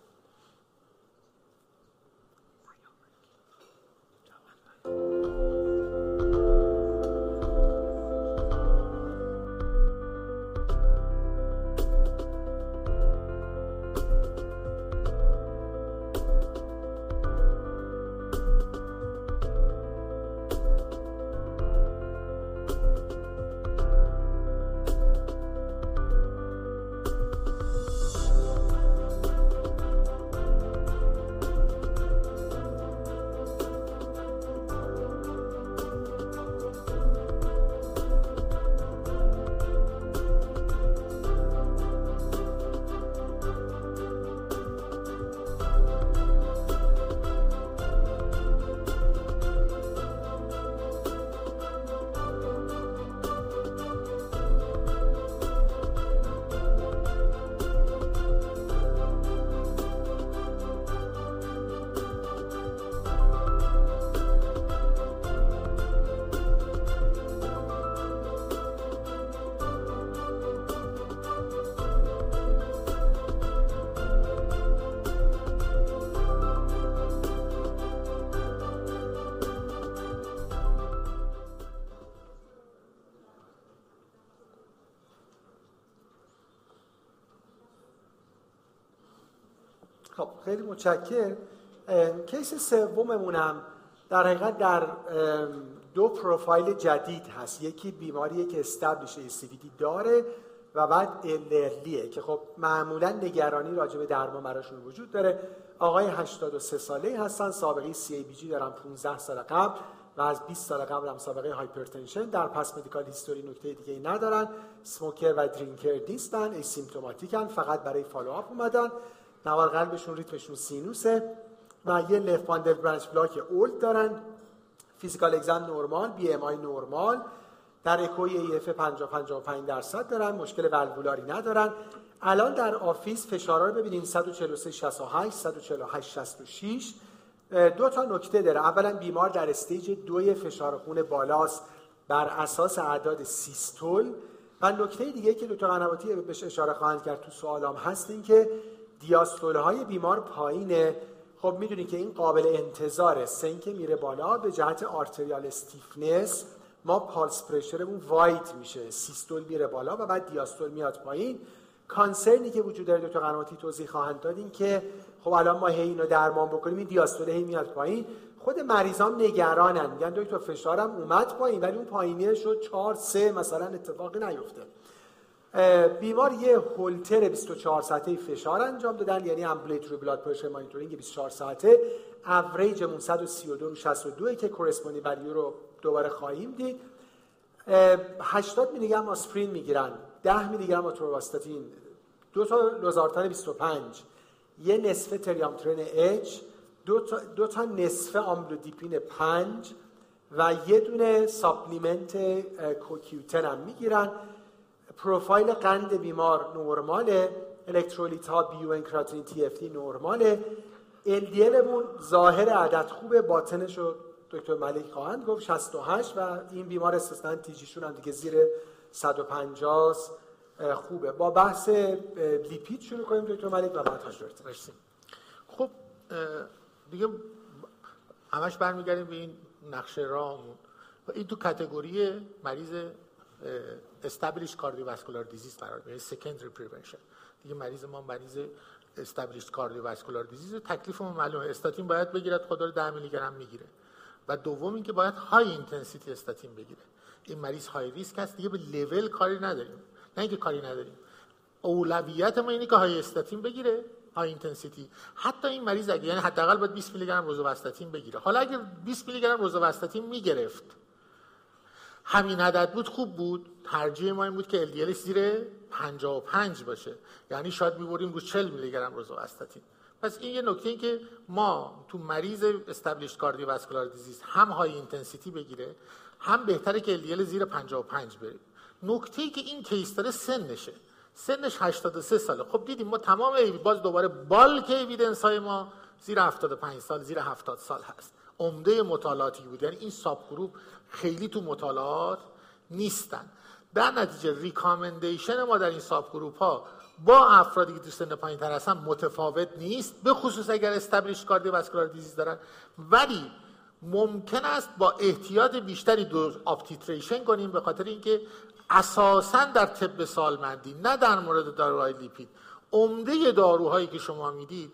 خیلی متشکر case سوممونم در حقیقت در دو پروفایل جدید هست. یکی بیماریه که establish CVD داره و بعد الرلیه که خب معمولا نگرانی راجع به درمان براشون وجود داره. آقای 83 ساله هستن سابقه CABG دارن 15 سال قبل و از 20 سال قبل هم سابقه hypertension در past medical history نکته دیگه ای ندارن. smoker و drinker نیستن asymptomatic ن فقط برای follow-up اومدن. نوار قلبشون ریتمشون سینوسه و یه left bundle branch block old دارن. physical exam normal BMI normal در اکوی EF 50 55 درصد دارن مشکل ولوولاری ندارن. الان در office فشارها رو ببینید 143 68 148 66 دو تا نکته داره. اولا بیمار در stage دوی فشار خون بالاست بر اساس اعداد سیستول. و نکته دیگه که دکتر قنواتی بهش اشاره خواهند کرد تو سوالام هست این که دیاستول های بیمار پایینه. خب می‌دونی که این قابل انتظاره. سن که میره بالا به جهت arterial stiffness. ما pulse pressure مون wide میشه. سیستول میره بالا و بعد دیاستول میاد پایین. concern ی که وجود داره دکتر قنواتی توضیح خواهند داد که خب الان ما هی اینو درمان بکنیم این دیاستول هی میاد پایین. خود مریضان نگرانن. میگن دکتر فشارم اومد پایین ولی اون پایینیه شد 4 3 مثلا اتفاقی نیفته. بیمار یه هولتر 24 ساعته فشار انجام دادن یعنی ambulatory blood pressure monitoring 24 ساعته. اوریجمون 132 رو 62 که corresponding value رو دوباره خواهیم دید. 80 میلی گرم آسپرین می‌گیرن 10 میلی گرم اتروواستاتین دو تا لوزارتان 25 یه نصف تریامترن اچ دو تا, دو تا نصف آملودیپین 5 و یه دونه supplement کوکیوتن هم می‌گیرن. پروفایل قند بیمار نرماله الکترولیت ها بیو انکراتین تی اف نرماله LDLمون ظاهر عدد خوبه باطنش رو دکتر ملک خواهند گفت 68 و این بیمار استثنا تیجیشون هم دیگه زیر 150 خوبه. با بحث لیپید شروع کنیم دکتر ملک و بعد خب دیگه همش برمیگردیم به این نقشه راهمون این تو category مریض established cardiovascular disease قرار می‌گیره secondary prevention دیگه مریض ما مریض established cardiovascular disease تکلیفمون معلومه. استاتین باید بگیرد. خدا رو 10 میلی گرم می‌گیره. و دوم اینکه باید high intensity استاتین بگیره. این مریض high risk هست. دیگه به لول کاری نداریم. نه اینکه کاری نداریم. اولویت ما اینه که high statin بگیره. high intensity حتی این مریض اگه یعنی حداقل باید 20 میلی گرم روزوستاتین بگیره. حالا اگه 20 میلی گرم روزوستاتین می‌گرفت همین عدد بود خوب بود. ترجیح ما این بود که LDL ش زیر 55 باشه. یعنی شاید می‌بریم رو 40 میلی گرم روزوستاتین پس این یه نکته این که ما تو مریض established cardiovascular disease هم high intensity بگیره هم بهتره که LDL زیر 55 بریم. نکته ای که این case داره سنشه. سنش 83 ساله. خب دیدیم ما تمام باز دوباره bulk evidence های ما زیر 75 سال زیر 70 سال هست. عمده مطالعاتی بود یعنی این subgroup خیلی تو مطالعات نیستن. در نتیجه recommendation ما در این subgroup ها با افرادی که تو سن پایین تر هستن متفاوت نیست به خصوص اگر established cardiovascular disease دارن. ولی ممکن است با احتیاط بیشتری دوز up-titration کنیم به خاطر اینکه اساسا در طب سالمندی نه در مورد داروهای لیپید. عمده داروهایی که شما می‌دید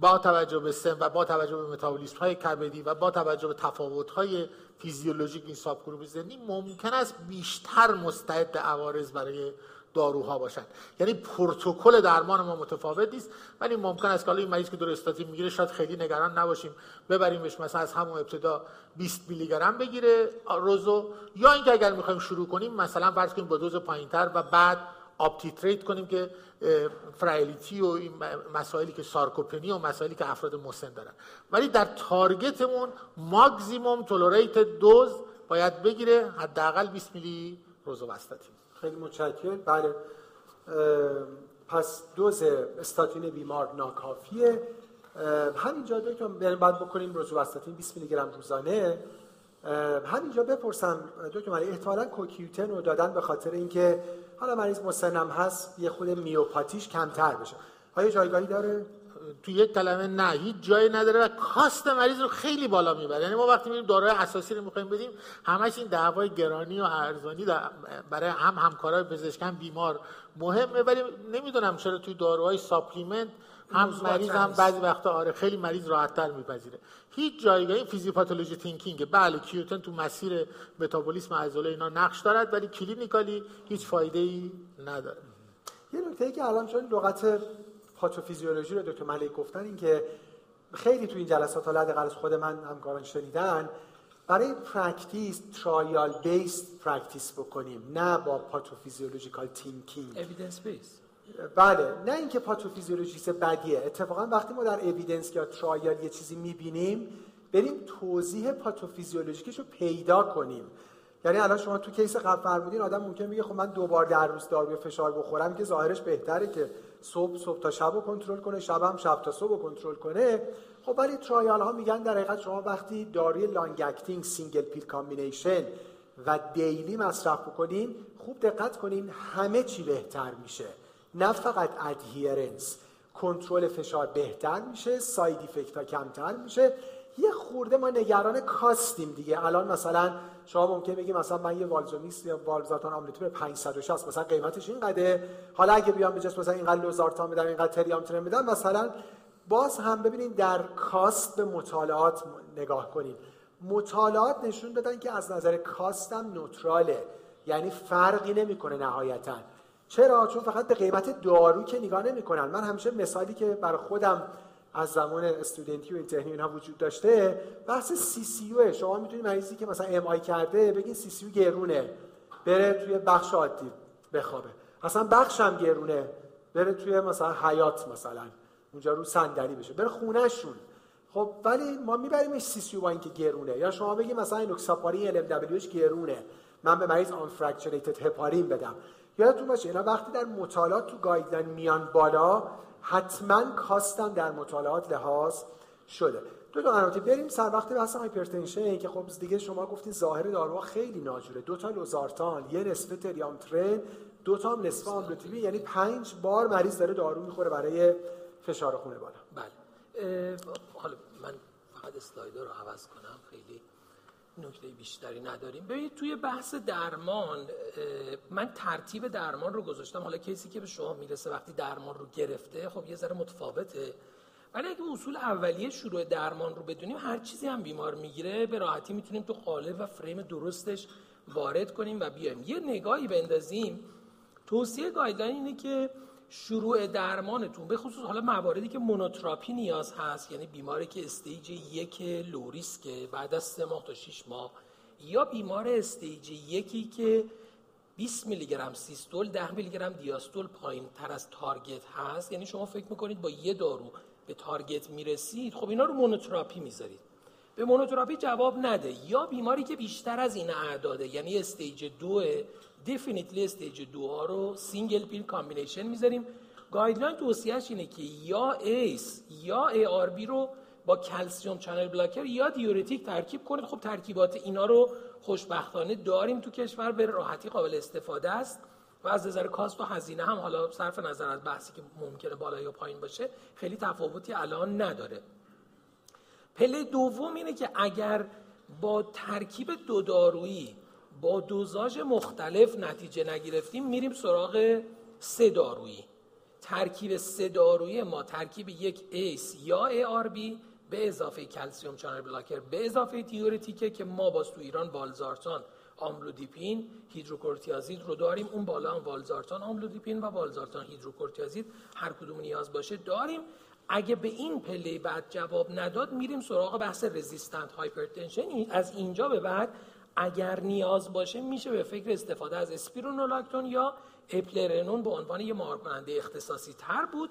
با توجه به سن و با توجه به متابولیسم های کبدی و با توجه به تفاوت های فیزیولوژیک این ساب گروپ زنی ممکن است بیشتر مستعد عوارض برای داروها باشن یعنی پروتکل درمان ما متفاوت نیست ولی ممکن است که این مریض که دور می‌گیره شاید خیلی نگران نباشیم. ببریمش مثلا از همون ابتدا 20 میلی گرم بگیره روزو یا اینکه اگر می‌خوایم شروع کنیم مثلا فرض کنیم با دوز پایینتر و بعد up-titrate کنیم که frailty و این مسائلی که سارکوپنی و مسائلی که افراد مسن دارن. ولی در target مون maximum tolerated dose باید بگیره حداقل 20 میلی روزوستاتین خیلی متشکرم. بله. پس دوز استاتین بیمار ناکافیه. همینجا دکتر بریم بعد بکنیم روزوستاتین 20 میلی گرم روزانه. همینجا بپرسم دکتر مری احتمالاً کوکیوتن رو دادن به خاطر اینکه حالا مریض مسنم هست یه خود میوپاتیش کمتر بشه. آیا جایگاهی داره؟ تو یک کلمه نه هیچ جایی نداره و کاست مریض رو خیلی بالا می‌بره. یعنی ما وقتی میریم داروی اساسی رو می‌خوایم بدیم همش این دعوای گرانی و ارزانی برای هم همکارای پزشکان بیمار مهمه. ولی نمی‌دونم چرا توی داروهای supplement هم مریض هم بعضی وقتا آره خیلی مریض راحتتر میپذیره. هیچ جایگاهی فیزیوپاتولوژی thinking بله Q10 تو مسیر متابولیسم عضله اینا نقش دارد ولی clinically هیچ فایده ای نداره. یه نکته ای که الان چون لغت پاتوفیزیولوژی رو دکتر ملک گفتن این که خیلی تو این جلسات حالا حداقل از خود من همکاران شنیدن برای practice trial based practice بکنیم نه با pathophysiological thinking. evidence based بله نه اینکه پاتوفیزیولوژی چیز بدیه. اتفاقا وقتی ما در evidence یا trial یه چیزی می‌بینیم بریم توضیح پاتوفیزیولوژیکش رو پیدا کنیم. یعنی الان شما تو case قبل فرمودین آدم ممکن میگه خب من دو بار در روز داروی فشار بخورم که ظاهرش بهتره که صبح صبح تا شب رو کنترل کنه شب هم شب تا صبح کنترل کنه. خب ولی trial ها میگن در حقیقت شما وقتی داروی long acting single pill combination و daily مصرف بکنین خوب دقت کنین همه چی بهتر میشه. نه فقط ادهیرنس کنترل فشار بهتر میشه ساید افکت ها کمتر میشه. یه خورده ما نگران کاستیم دیگه. الان مثلا شما ممکن بگی مثلا من یه والزونیست یا والزاتان آملتور 560 مثلا قیمتش اینقدره. حالا اگه بیام به مثلا اینقدر لوزارتان بدم اینقدر تریامترن بدم مثلا باز هم ببینید در کاست به مطالعات نگاه کنید مطالعات نشون دادن که از نظر کاستم نوتراله. یعنی فرقی نمی‌کنه نهایتا. چرا؟ چون فقط به قیمت دارو که نگاه نمی‌کنن. من همیشه مثالی که بر خودم از زمان استودنتی و اینترنی اینها وجود داشته بحث سی سی او شما می‌تونید مریضی که مثلا ام آی کرده بگین سی سی گرونه بره توی بخش عادی بخوابه. اصلا بخش هم گرونه بره توی مثلا حیات مثلا اونجا رو صندلی بشه بره خونهشون. خب ولی ما میبریمش CCU با اینکه گرونه. یا شما بگید مثلا اینوکساپارین LMW گرونه. من به مریض unfractionated هپارین بدم. یادتون باشه اینا وقتی در مطالعات تو guideline میان بالا حتما cost م در مطالعات لحاظ شده. دو تا البته بریم سر وقت بحث hypertension که خب دیگه شما گفتین ظاهر داروها خیلی ناجوره. دو تا لوزارتان یه نصف تریامترن دو تا هم نصف یعنی پنج بار مریض داره دارو می‌خوره برای فشار خونه بالا. بله. حالا من فقط اسلایدر رو عوض کنم. نکته بیشتری نداریم. ببینید توی بحث درمان من ترتیب درمان رو گذاشتم. حالا کسی که به شما می‌رسه وقتی درمان رو گرفته خب یه ذره متفاوته. ولی اگه اصول اولیه شروع درمان رو بدونیم هر چیزی هم بیمار می‌گیره به راحتی می‌تونیم تو قالب و فریم درستش وارد کنیم و بیایم. یه نگاهی بندازیم. توصیه guideline اینه که شروع درمانتون به خصوص حالا مواردی که مونوتراپی نیاز هست یعنی بیماری که stage یک low risk ه بعد از سه ماه تا 6 ماه یا بیمار stage یکی که 20 میلی گرم سیستول 10 میلی گرم دیاستول پایین تر از target هست یعنی شما فکر می‌کنید با یه دارو به target می‌رسید خب اینا رو مونوتراپی می‌ذارید. به مونوتراپی جواب نده. یا بیماری که بیشتر از این اعداده یعنی stage دو definitely stage دو ها رو single pill combination می‌ذاریم. guideline توصیهش اینه که یا ACE یا ARB رو با calcium channel blocker یا دیورتیک ترکیب کنید. خب ترکیبات اینا رو خوشبختانه داریم تو کشور به راحتی قابل استفاده است. و از نظر cost و هزینه هم حالا صرف نظر از بحثی که ممکنه بالا یا پایین باشه خیلی تفاوتی الان نداره. پله دوم اینه که اگر با ترکیب دو دارویی با دوزاژ مختلف نتیجه نگرفتیم میریم سراغ سه دارویی. ترکیب سه دارویی ما ترکیب یک ACE یا ARB به اضافه calcium channel blocker به اضافه دیورتیکه که ما باز تو ایران والزارتان آملودیپین هیدروکلروتیازید رو داریم. اون بالا هم والزارتان آملودیپین و والزارتان هیدروکلروتیازید هر کدوم نیاز باشه داریم. اگه به این پله بعد جواب نداد میریم سراغ بحث resistant hypertension از اینجا به بعد اگر نیاز باشه میشه به فکر استفاده از اسپیرونولاکتون یا اپلرنون به عنوان یه مهار کننده اختصاصی تر بود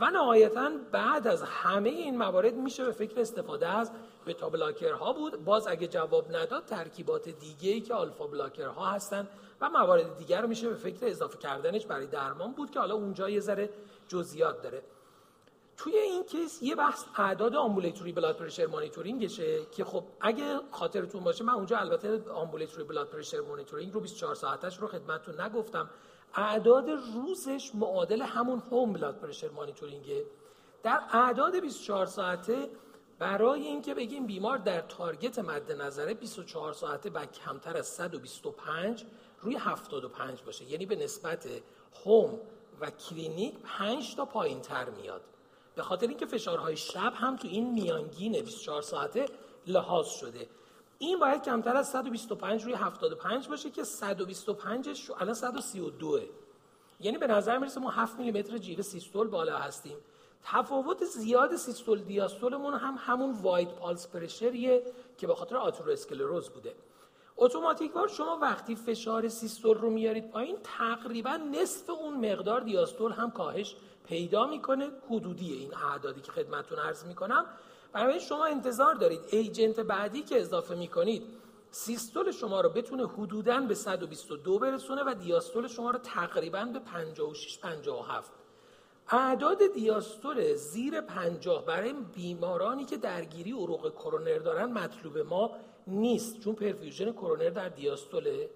و نهایتا بعد از همه این موارد میشه به فکر استفاده از beta blocker ها بود. باز اگه جواب نداد ترکیبات دیگه ای که alpha blocker ها هستن و موارد دیگر میشه به فکر اضافه کردنش برای درمان بود که حالا اونجا یه ذره جزئیات داره. توی این case یه بحث اعداد ambulatory blood pressure monitoring شه که خب اگه خاطرتون باشه من اونجا البته ambulatory blood pressure monitoring رو 24 ساعتش رو خدمتتون نگفتم. اعداد روزش معادل همون home blood pressure monitoring ه در اعداد 24 ساعته برای اینکه بگیم بیمار در target مد نظره 24 ساعته و کمتر از 125 روی 75 باشه. یعنی به نسبت هوم و کلینیک 5 تا پایین تر میاد. به خاطر اینکه فشارهای شب هم تو این میانگین 24 ساعته لحاظ شده. این باید کمتر از 125 روی 75 باشه که 125 الان 132 یعنی به نظر می‌رسه ما 7 میلیمتر جیوه سیستول بالا هستیم. تفاوت زیاد سیستول دیاستولمون هم همون واید پالس پرشریه که به خاطر آترواسکلروز بوده. اتوماتیک وار شما وقتی فشار سیستول رو میارید پایین تقریبا نصف اون مقدار دیاستول هم کاهش پیدا می‌کنه حدودی این اعدادی که خدمتتون عرض می‌کنم. برای شما انتظار دارید. ایجنت بعدی که اضافه می‌کنید سیستول شما رو بتونه حدوداً به 122 برسونه و دیاستول شما رو تقریبا به 56 57 اعداد دیاستول زیر 50 برای بیمارانی که درگیری عروق کرونر دارن مطلوب ما نیست چون پرفیوژن کرونر در دیاستوله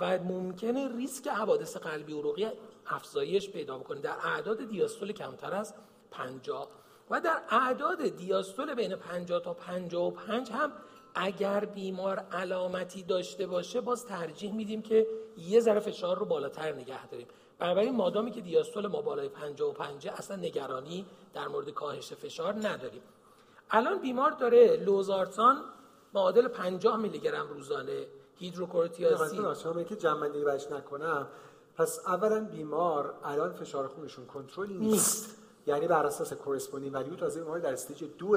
و ممکنه ریسک حوادث قلبی عروقی افزایش پیدا بکنه. در اعداد دیاستول کمتر از 50 و در اعداد دیاستول بین 50 تا 55 هم اگر بیمار علامتی داشته باشه باز ترجیح میدیم که یه ذره فشار رو بالاتر نگه داریم. بنابراین مادامی که دیاستول ما بالای 55 اصلا نگرانی در مورد کاهش فشار نداریم. الان بیمار داره لوزارتان معادل 50 میلی گرم روزانه هیدروکورتیازید شما که جمع بهش نکنم پس اولا بیمار الان فشار خونشون کنترل نیست. یعنی بر اساس کورسپوندینگ ولیو تازه ما در استیج دو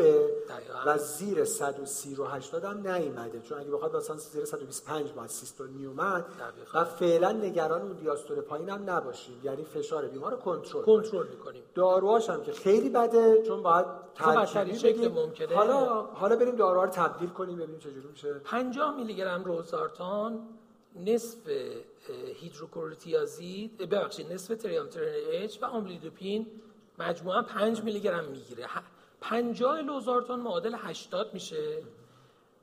و زیر 130 رو 80 هم نیومده. چون اگه بخواد مثلا زیر 125 با سیستول میومد و فعلا نگران اون دیاستول پایین هم نباشیم. یعنی فشار بیمار رو کنترل کنترل می‌کنیم. داروهاش هم که خیلی بده چون باید ترکیبی شکل ممکنه. حالا حالا بریم داروها رو تبدیل کنیم ببینیم چجوری میشه. 50 میلی گرم روزارتان نصف هیدروکورتیازید ببخشید نصف تریامترن اچ و آملیدوپین مجموعا 5 میلی گرم می‌گیره 50 لوزارتون معادل 80 میشه.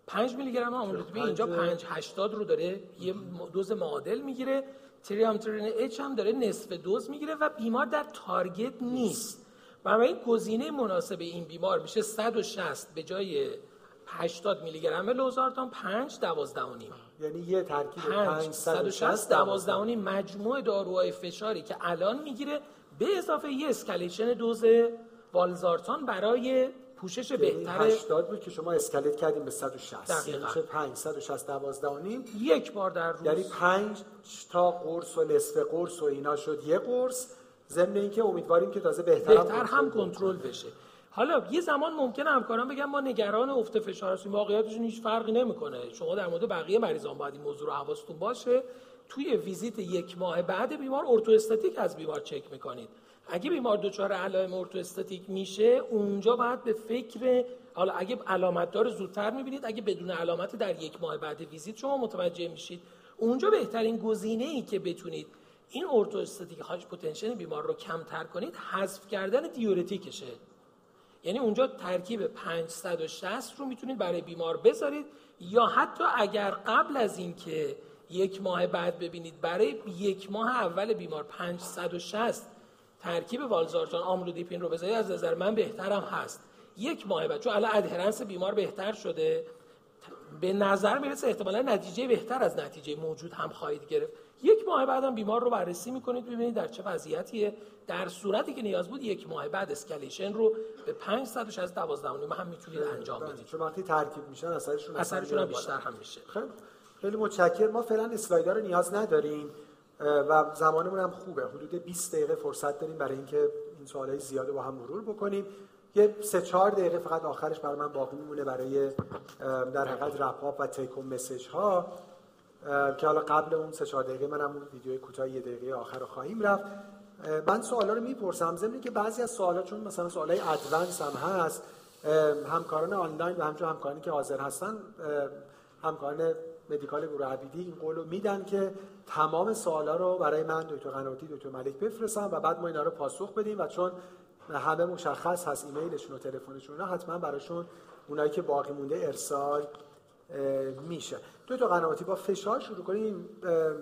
5 میلی گرم آملوتوپین اینجا 5 80 رو داره یه دوز معادل می‌گیره. تریامترین اچ هم داره نصف دوز می‌گیره و بیمار در تارگت نیست. بنابراین گزینه مناسب این بیمار میشه 160 به جای 80 میلی گرم والزارتان 5 12 و نیم. یعنی یه ترکیب 5 160 12 و نیم مجموع داروهای فشاری که الان می‌گیره به اضافه یه escalation dose والزارتان برای پوشش یعنی بهتر 80 بود که شما escalate کردیم به 160 یعنی میشه 5 160 12 و نیم؟ یک بار در روز. یعنی 5 تا قرص و نصف قرص و اینا شد. یه قرص ضمن اینکه امیدواریم که تازه بهتر, بهتر هم کنترل بشه. حالا یه زمان ممکنه همکاران بگن ما نگران افت فشار هستیم واقعیتشون هیچ فرقی نمی‌کنه. شما در مورد بقیه مریضان باید این موضوع رو حواستون باشه. توی ویزیت یک ماه بعد بیمار ارتواستاتیک از بیمار چک می‌کنید. اگه بیمار دچار علائم ارتواستاتیک میشه اونجا باید به فکر حالا اگه علامت داره زودتر می‌بینید اگه بدون علامت در یک ماه بعد ویزیت شما متوجه میشید اونجا بهترین گزینه ای که بتونید این ارتواستاتیک هاش پتانسیل بیمار رو کمتر کنید حذف کردن دیورتیکشه. یعنی اونجا ترکیب 560 رو می‌تونید برای بیمار بذارید یا حتی اگر قبل از اینکه یک ماه بعد ببینید برای یک ماه اول بیمار 560 ترکیب والزارتان آملودیپین رو بذارید از نظر من بهترم هست. یک ماه بعد چون الان ادهرنس بیمار بهتر شده به نظر می‌رسه احتمالا نتیجه بهتر از نتیجه موجود هم خواهید گرفت. یک ماه بعدم بیمار رو بررسی می‌کنید ببینید در چه وضعیتیه. در صورتی که نیاز بود یک ماه بعد اسکلیشن رو به 500 از 12 هم می‌تونید انجام بدید. چون وقتی ترکیب میشن اثرشون اثرشون هم بیشتر هم میشه. خیلی. خیلی متشکرم. ما فعلا اسلایدها رو نیاز نداریم و زمانمون هم خوبه. حدود 20 دقیقه فرصت داریم برای اینکه این سوالای زیاد با هم مرور بکنیم. یه سه چهار دقیقه فقط آخرش برای من باقی میمونه برای در حقیقت رپ و تیک مسیج ها. که حالا قبل اون سه چهار دقیقه منم اون ویدیو کوتاه یه دقیقه آخر رو خواهیم رفت. من سوالا رو می‌پرسم. ضمن که بعضی از سوالا چون مثلا سوالای ادوانس هم هست همکاران آنلاین و همچنین همکارانی که حاضر هستن همکاران مدیکال گروه عبیدی این قولو میدن که تمام سوالا رو برای من دکتر قناتی دکتر ملک بفرستم و بعد ما اینا رو پاسخ بدیم و چون همه مشخص هست ایمیلشون و تلفنشون حتما براشون اونایی که باقی مونده ارسال میشه. دو تا قنواتی با فشار شروع کنیم.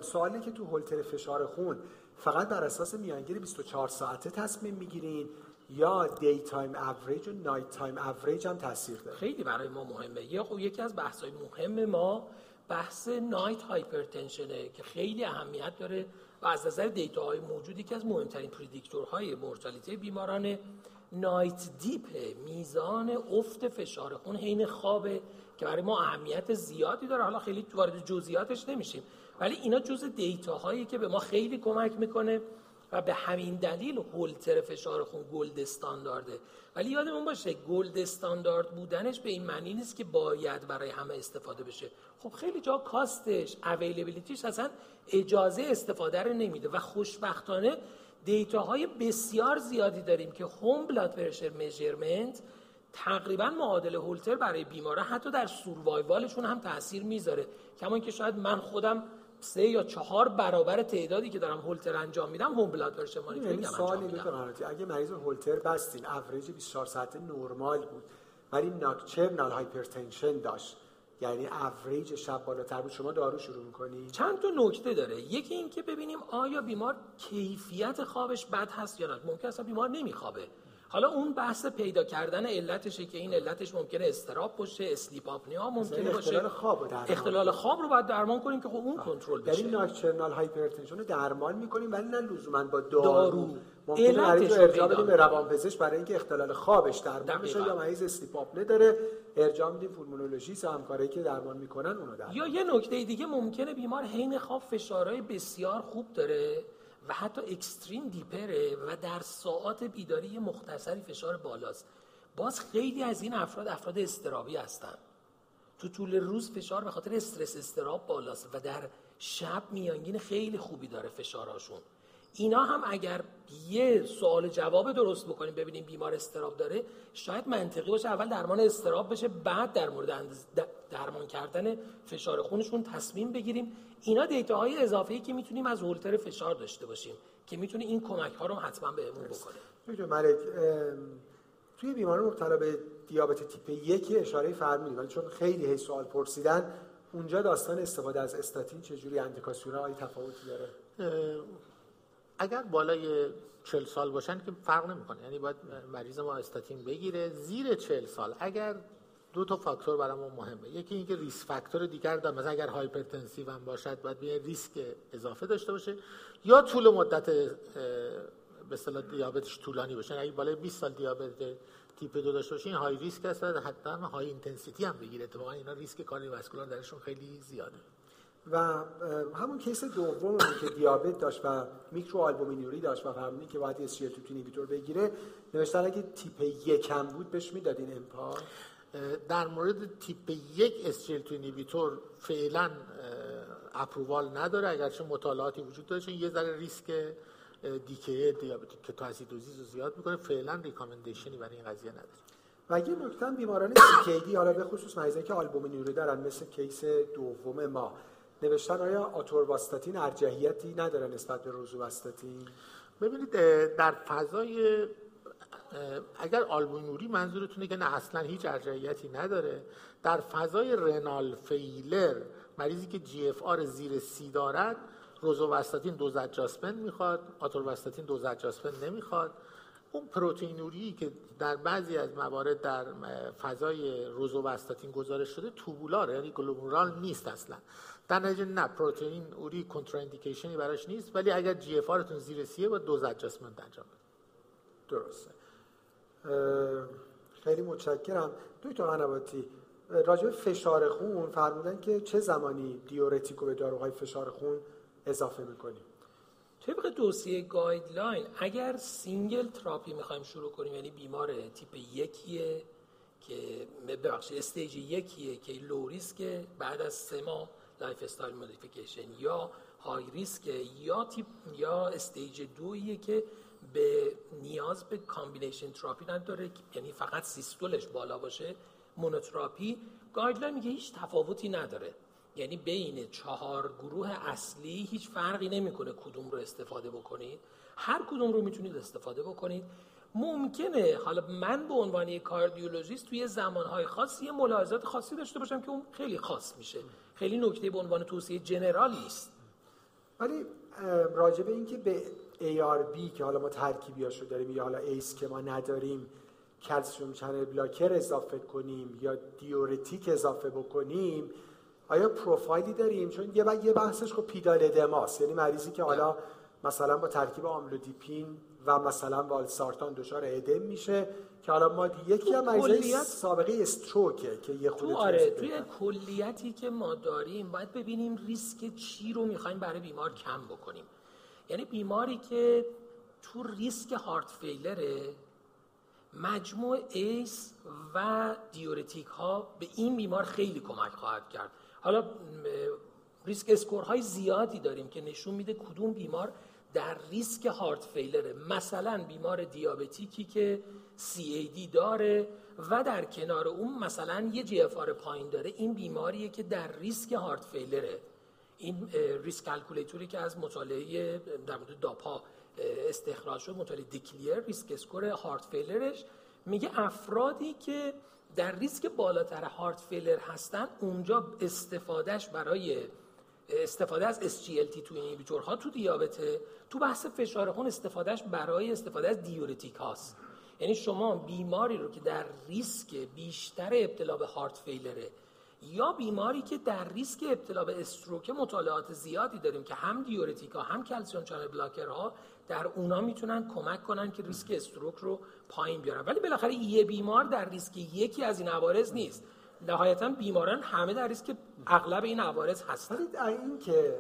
سوالی که تو هولتر فشار خون فقط بر اساس میانگین 24 ساعته تصمیم می‌گیرین یا daytime average و nighttime average هم تاثیر داره؟ خیلی برای ما مهمه. یه خب یکی از بحث های مهم ما بحث night hypertension ه که خیلی اهمیت داره و از نظر data های موجود یکی از مهمترین predictor های مورتالیته بیماران night dip میزان افت فشار خون حین خوابه که برای ما اهمیت زیادی داره. حالا خیلی وارد جزئیاتش نمیشیم. ولی اینا جز data هایی که به ما خیلی کمک می‌کنه و به همین دلیل هولتر فشار خون gold standard ه. ولی یادمون باشه gold standard بودنش به این معنی نیست که باید برای همه استفاده بشه. خب خیلی جا cost ش availability ش اصلا اجازه استفاده رو نمیده و خوشبختانه data های بسیار زیادی داریم که home blood pressure measurement تقریبا معادل هولتر برای بیمارا حتی در survival شون هم تاثیر می‌ذاره. کما که شاید من خودم سه یا چهار برابر تعدادی که دارم هولتر انجام میدم home blood pressure monitoring انجام میدم. اگه مریض هولتر بستین اوریج 24 ساعته نرمال بود ولی nocturnal hypertension داشت. یعنی اوریج شب بالاتر بود. شما دارو شروع می‌کنی؟ چند تا نکته داره. یکی این که ببینیم آیا بیمار کیفیت خوابش بد هست یا نه. ممکن است بیمار نمیخوابه. حالا اون بحث پیدا کردن علتشه که این علتش ممکنه استرس باشه sleep apnea ممکنه باشه. اختلال خواب درمان اختلال خواب رو باید درمان کنیم که خب اون کنترل بشه. ناکچرنال هایپرتنشن رو درمان می‌کنیم ولی نه لزوما با دارو, دارو. ممکنه مریض رو ارجاع بدیم به روانپزشک برای اینکه اختلال خوابش درمان. بشه یا مریض استیپ آپنه داره ارجاع میدیم پولمونولوژیست و همکارایی که درمان می‌کنن اونو درمان یا یه نکته دیگه ممکنه بیمار حین خواب فشارهای بسیار خوب داره. و حتی اکستریم دیپره و در ساعات بیداری مختصری فشار بالاست. باز خیلی از این افراد افراد استرابی هستن. تو طول روز فشار به خاطر استرس استراب بالاست و در شب میانگین خیلی خوبی داره فشارهاشون. اینا هم اگر یه سوال جواب درست بکنیم ببینیم بیمار استراب داره شاید منطقی باشه اول درمان استراب بشه بعد در مورد درمان کردن فشار خونشون تصمیم بگیریم. اینا دیتاهای اضافه‌ای که می‌تونیم از هولتر فشار داشته باشیم که می‌تونه این کمک ها رو حتما بهمون بکنه. دکتر ملک توی بیماران مبتلا به دیابت تیپ یک اشاره فرمودید ولی چون خیلی هی سوال پرسیدن اونجا داستان استفاده از استاتین چجوری اندیکاسیون های تفاوتی داره؟ اگر بالای 40 سال باشن که فرق نمی‌کنه. یعنی باید مریض ما استاتین بگیره زیر 40 سال. اگر دو تا فاکتور برای ما مهمه. یکی اینکه risk factor دیگر داره مثلا اگر hypertensive هم باشد باید به ریسک اضافه داشته باشه. یا طول مدت به اصطلاح دیابتش طولانی باشه. یعنی اگه بالای 20 سال دیابت تیپ دو داشته باشه این high risk هست حتی high intensity هم بگیره. اتفاقا اینا ریسک cardiovascular درشون خیلی زیاده. و همون case دوم که دیابت داشت و میکروآلبومینوری داشت و فرمودین که باید SGLT2 inhibitor بگیره نوشتن اگه تیپ یکم بود بهش می‌دادین امپا در مورد تیپ یک SGLT2 inhibitor فعلا approval نداره اگرچه مطالعاتی وجود داره چون یه ذره ریسک DKA diabetic ketoacidosis رو زیاد می‌کنه فعلا recommendation ی برای این قضیه نداره. و یه نکته بیماران CKD حالا به خصوص مریضایی که آلبومینوری دارن مثل case دوم ما. نوشتن آیا آتورواستاتین ارجحیتی نداره نسبت به روزوواستاتین ببینید در فضای اگر آلبومینوری منظورتونه که نه اصلا هیچ ارجحیتی نداره در فضای renal failure مریضی که GFR زیر سی دارد روزوواستاتین dose adjustment می‌خواد آتورواستاتین dose adjustment نمی‌خواد. اون پروتئینوری که در بعضی از موارد در فضای روزوواستاتین گزارش شده tubular ـه یعنی glomerular نیست اصلا. در نتیجه نه proteinuria contraindication ی براش نیست ولی اگر GFR تون زیر سیه با dose adjustment انجام بدید درسته. خیلی متشکرم. دکتر قنواتی راجع به فشار خون فرمودن که چه زمانی diuretic و به داروهای فشار خون اضافه می‌کنیم طبق دوسیه guideline اگر single therapy می‌خوایم شروع کنیم یعنی بیمار تیپ یکیه که ببخشید stage یکیه که low risk بعد از سه ماه lifestyle modification یا high risk یا تیپ یا stage دویه که به نیاز به combination therapy نداره یعنی فقط systole ش بالا باشه monotherapy guideline میگه هیچ تفاوتی نداره. یعنی بین چهار گروه اصلی هیچ فرقی نمی‌کنه کدوم رو استفاده بکنید. هر کدوم رو می‌تونید استفاده بکنید. ممکنه حالا من به عنوان یک cardiologist توی زمانهای خاص یه ملاحظات خاصی داشته باشم که اون خیلی خاص میشه. خیلی نکته به عنوان توصیه general نیست. ولی راجع به اینکه به ARB که حالا ما ترکیبیاشو داریم یا حالا ACE که ما نداریم calcium channel blocker اضافه کنیم یا diuretic اضافه بکنیم آیا پروفایلی داریم؟ چون یه بحثش خب pedal edema ست یعنی مریضی که حالا مثلا با ترکیب amlodipine و مثلا valsartan دچار ادم میشه که حالا ما یکی هم مریضای سابقه stroke ـه که یه خود تو آره توی کلیتی که ما داریم باید ببینیم ریسک چی رو می‌خوایم برای بیمار کم بکنیم. یعنی بیماری که تو ریسک heart failure ـه مجموع ACE و diuretic ها به این بیمار خیلی کمک خواهد کرد. حالا risk score های زیادی داریم که نشون میده کدوم بیمار در ریسک heart failure ـه مثلا بیمار diabetic ی که CAD داره و در کنار اون مثلا یه GFR پایین داره این بیماریه که در ریسک heart failure ـه این risk calculator ی که از مطالعه در مورد داپا استخراج شد مطالعه DECLARE risk score heart failure ش میگه افرادی که در ریسک بالاتر heart failure هستن اونجا استفادهش برای استفاده از SGLT2 inhibitor ها تو دیابته. تو بحث فشار خون استفادهش برای استفاده از diuretic هاست. یعنی شما بیماری رو که در ریسک بیشتر ابتلا به heart failure ـه یا بیماری که در ریسک ابتلا به stroke مطالعات زیادی داریم که هم diuretic ا هم calcium channel blocker ها در اونا می‌تونن کمک کنن که ریسک stroke رو پایین بیارن. ولی بالاخره یه بیمار در ریسک یکی از این عوارض نیست. نهایتا بیماران همه در ریسک اغلب این عوارض هستن. این که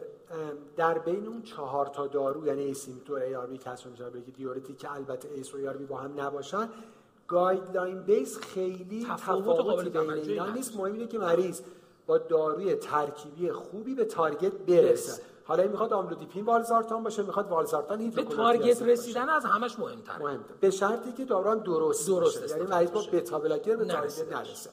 در بین اون چهار تا دارو یعنی ایسیمتو ARB channel diuretic که البته ACE و با هم نباشن guideline base خیلی تفاوتی بین اینا نیست. مهم اینه که مریض با داروی ترکیبی خوبی به target برسه. حالا این می‌خواد amlodipine valsartan باشه می‌خواد valsartan به target رسیدن از همش مهمتر مهمتر به شرطی که دارو هم درست, درست باشه. یعنی مریض با beta blocker به target نرسه.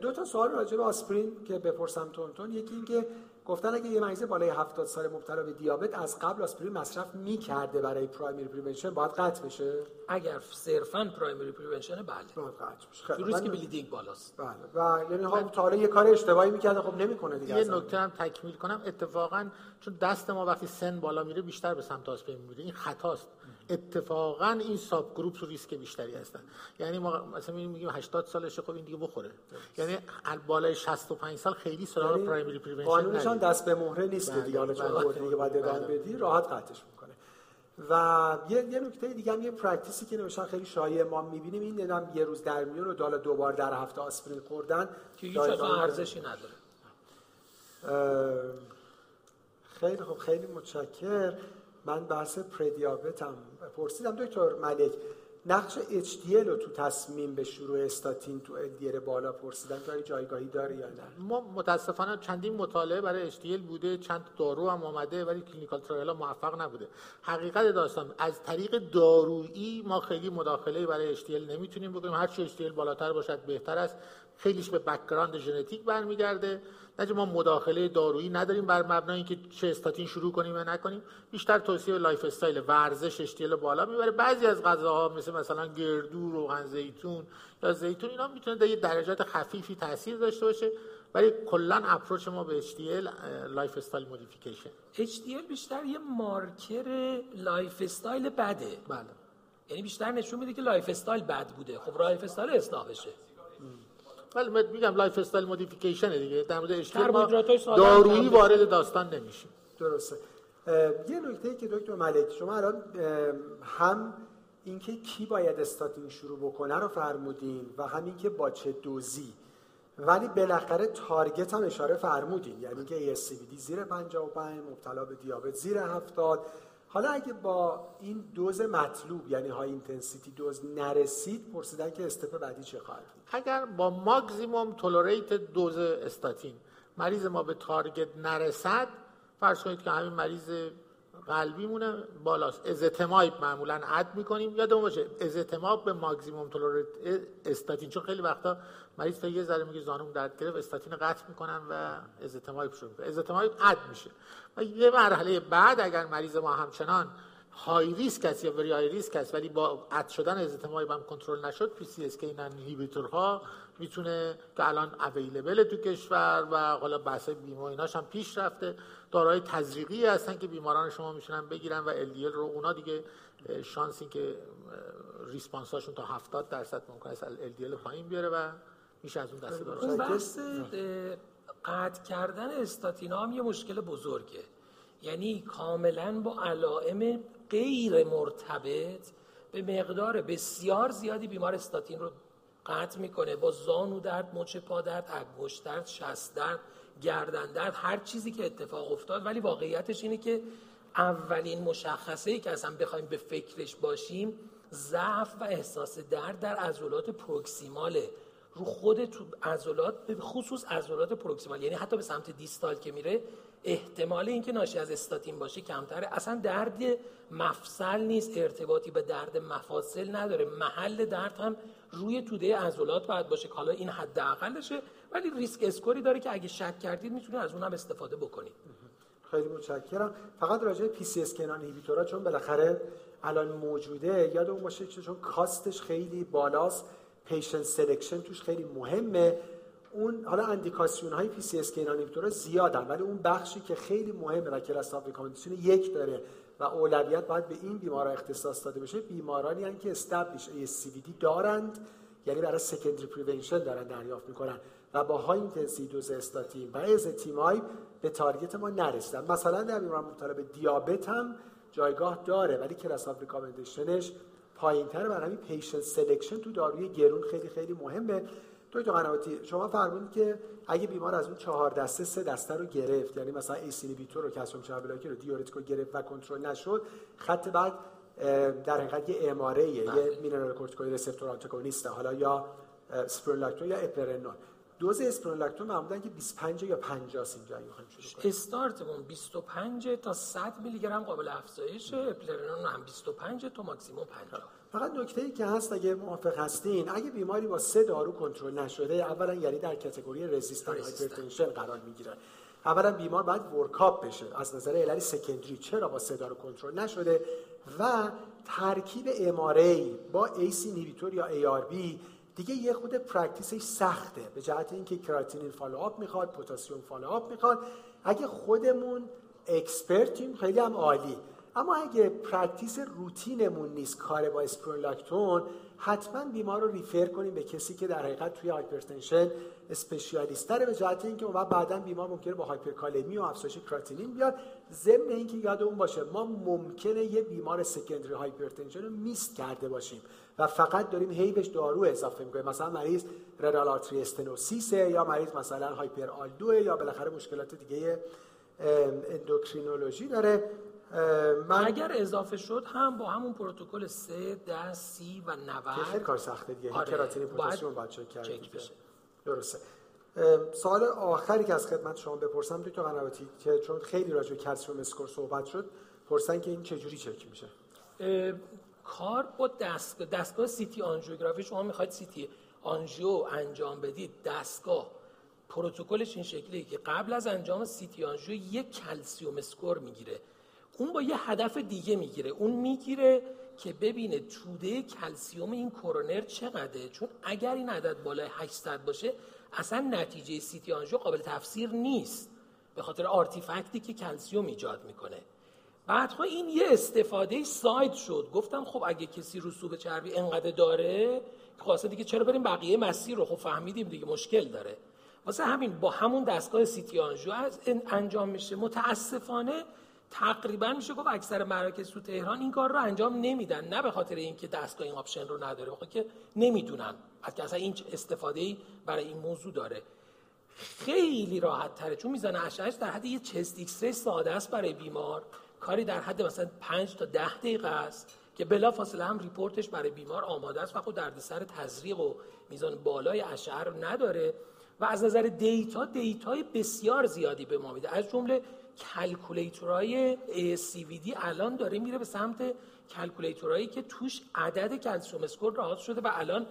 دو تا سوال راجع به آسپرین که بپرسم تون. یکی اینکه گفتن اگه یه مریض بالای 70 سال مبتلا به دیابت از قبل آسپرین مصرف می‌کرده برای primary prevention باید قطع بشه؟ اگر صرفا primary prevention بله. باید قطع بشه. خیلی ریسک bleeding بالاست. بله. و یعنی ها تا یه کار اشتباهی می‌کرده خب نمی‌کنه دیگه یه نکته هم تکمیل کنم. اتفاقا چون دست ما وقتی سن بالا میره بیشتر به سمت آسپرین میره این خطاست. اتفاقا این subgroup رو ریسک بیشتری هستن. یعنی ما مثلا میگیم 80 سالشه خب این دیگه بخوره. یعنی بالای 65 سال خیلی سراغ یعنی primary prevention دست به مهره نیست که دیگه حالا چون بله. دیگه بعد بله. بدی راحت قطعش می‌کنه. و یه یه نکته دیگه هم یه practice ی که نمیشن خیلی شایع ما می‌بینیم این دیدم یه روز در میون و دالا دوبار در هفته آسپرین خوردن. که هیچ ارزشی نداره. خیلی خب خیلی متشکر من بحث prediabetes م پرسیدم دکتر ملک نقش HDL رو تو تصمیم به شروع استاتین تو LDL بالا پرسیدن که جایگاهی داره یا نه؟ ما متاسفانه چندین مطالعه برای HDL بوده چند دارو هم آمده ولی clinical trial موفق نبوده. حقیقت داستان از طریق دارویی ما خیلی مداخله برای HDL نمی‌تونیم بکنیم. هر چی HDL بالاتر باشد بهتر است. خیلیش به background ژنتیک برمیگرده. نتیجه ما مداخله دارویی نداریم بر مبنای اینکه چه استاتین شروع کنیم و نکنیم. بیشتر توصیه lifestyle ورزش HDL بالا می‌بره. بعضی از غذاها مثل مثلا گردو روغن زیتون یا زیتون اینا می‌تونه یه درجات خفیفی تاثیر داشته باشه. ولی کلا approach ما به HDL lifestyle modification. HDL بیشتر یه marker lifestyle بده. بله. یعنی بیشتر نشون میده که lifestyle بد بوده. خب lifestyle اصلاح بشه ولی میگم lifestyle modification دیگه. در مورد اشتباه دارویی وارد داستان نمیشه درسته. یه نکته که دکتر ملک شما الان هم اینکه کی باید استاتین شروع بکنه رو فرمودین و همین که با چه دوزی. ولی بالاخره target هم اشاره فرمودین. یعنی که ASCVD زیر 55 مبتلا به دیابت زیر 70 حالا اگه با این دوز مطلوب یعنی high intensity دوز نرسید پرسیدن که step بعدی چه خواهد اگر با maximum tolerated dose statin مریض ما به target نرسد فرض کنید که همین مریض قلبی مونه بالاست. ezetimibe معمولا add می‌کنیم. یادمون باشه ezetimibe به maximum tolerated statin. چون خیلی وقتا مریض تا یه ذره میگه زانوم درد گرفت استاتین قطع می‌کنن و ezetimibe شروع می‌کنه. ezetimibe add میشه. و یه مرحله بعد اگر مریض ما همچنان high risk است یا very high risk است ولی با add شدن ezetimibe هم کنترل نشد PCSK9 ها می‌تونه که الان available تو کشور و حالا بحث بیمه ایناش هم پیش رفته. دارای تزریقی هستن که بیماران شما می‌تونن بگیرن و LDL رو اونا دیگه شانس این که response اشون تا 70 درصد ممکن است LDL پایین بیاره و میشه از اون دسته داره. اون بحث قطع کردن استاتینا هم یه مشکل بزرگه. یعنی کاملا با علائم غیر مرتبط به مقدار بسیار زیادی بیمار استاتین رو قطع می‌کنه. با زانو درد مچ پا درد انگشت درد شست درد گردن درد هر چیزی که اتفاق افتاد. ولی واقعیتش اینه که اولین مشخصه ای که اصلا بخوایم به فکرش باشیم ضعف و احساس درد در عضلات پروکسیماله. رو خود عضلات به خصوص عضلات پروکسیمال یعنی حتی به سمت دیستال که میره احتمال اینکه ناشی از استاتین باشه کمتره. اصلا درد مفصل نیست ارتباطی به درد مفاصل نداره. محل درد هم روی توده عضلات باید باشه که حالا این حداقلشه ولی ریسک اسکوری داره که اگه شک کردید می‌تونید از اونم استفاده بکنید. خیلی متشکرم. فقط راجع PCSK9 inhibitor ا چون بالاخره الان موجوده یادمون باشه چون cost ش خیلی بالاست patient selection توش خیلی مهمه. اون حالا اندیکاسیون های PCSK9 زیادن ولی اون بخشی که خیلی مهمه و class of یک داره و اولویت باید به این بیمارا اختصاص داده بشه. بیمارانی هستند که established CVD دارند یعنی برای secondary prevention دارن دریافت می‌کنن و با high intensity dose statin و ezetimibe به target ما نرسیدن. مثلا در بیماران مبتلا به دیابت هم جایگاه داره ولی class of recommendation ش پایینتر برای همین patient selection تو داروی گرون خیلی خیلی مهمه. دکتر قنواتی شما فرمودید که اگه بیمار از اون چهار دسته سه دسته رو گرفت یعنی مثلا ACE inhibitor رو calcium channel blocker ی رو diuretic و گرفت و کنترل نشد خط بعد در حقیقت یه MRA یه. mineralocorticoid receptor antagonist ه حالا یا spironolactone یا eplerenone دوز spironolactone معمولا که 25 یا 50 اینجا می‌خوایم شروع کنیم. استارتمون 25 تا 100 میلی گرم قابل افزایش eplerenone هم 25 تا ماکسیموم 50 فقط نکته ای که هست اگه موافق هستین اگه بیماری با سه دارو کنترل نشده اولا یعنی در category resistant hypertension قرار می‌گیره. اولا بیمار باید workup بشه از نظر علل secondary. چرا با سه دارو کنترل نشده؟ و ترکیب MRA با ACE inhibitor یا ARB دیگه یه خود practice ش سخته. به جهت اینکه کراتینین follow-up می‌خواد پتاسیم follow-up می‌خواد. اگه خودمون expert یم خیلی هم عالی. اما اگه practice روتینمون نیست کار با spironolactone حتما بیمار رو refer کنیم به کسی که در حقیقت توی hypertension specialist داره به جهت اینکه اون بعدا بیمار ممکنه با هایپرکالمی و افزایش کراتینین بیاد. ضمن اینکه یادمون باشه ما ممکنه یه بیمار secondary hypertension رو miss کرده باشیم. و فقط داریم هی بهش دارو اضافه می‌کنیم. مثلا مریض renal artery stenosis ه یا مریض مثلا hyperaldo یا بالاخره مشکلات دیگه اندوکرینولوژی داره. MRA اگر اضافه شد هم با همون پروتکل 3 10 30 و 90 خیلی کار سخته دیگه. آره. کراتینین پتاسیم باید چک کرد درسته. سوال آخری که از خدمت شما بپرسم دکتر قنواتی که چون خیلی راجع به calcium score صحبت شد پرسن که این چه جوری چک میشه؟ کار با دستگاه دستگاه CT آنژیوگرافی شما می‌خواید CT angio انجام بدید دستگاه. پروتکلش این شکلیه که قبل از انجام CT angio یک calcium score می‌گیره. اون با یه هدف دیگه می‌گیره. اون می‌گیره که ببینه توده کلسیوم این کرونر چقدره. چون اگر این عدد بالای 800 باشه اصلا نتیجه CT angio قابل تفسیر نیست. به خاطر artifact ی که کلسیوم ایجاد می‌کنه. بعدها این یه استفاده side شد. گفتم خب اگه کسی رسوب چربی انقدر داره خواسته دیگه چرا بریم بقیه مسیر رو؟ خب فهمیدیم دیگه مشکل داره. واسه همین با همون دستگاه CT angio انجام میشه. متاسفانه تقریبا میشه گفت اکثر مراکز تو تهران این کار رو انجام نمیدن. نه به خاطر اینکه دستگاه این option رو نداره بخاطر که نمی‌دونن. از اصلا این استفاده ای برای این موضوع داره. خیلی راحت تره چون می‌زنه اشعهش در حد یه chest X-ray ساده است برای بیمار. کاری در حد مثلا 5 تا 10 دقیقه است که بلا فاصله هم report ش برای بیمار آماده است و خود دردسر تزریق و میزان بالای اشعه رو نداره و از نظر data data ی بسیار زیادی به ما میده. از جمله calculator های CVD الان داره میره به سمت calculator هایی که توش عدد calcium score لحاظ شده و الان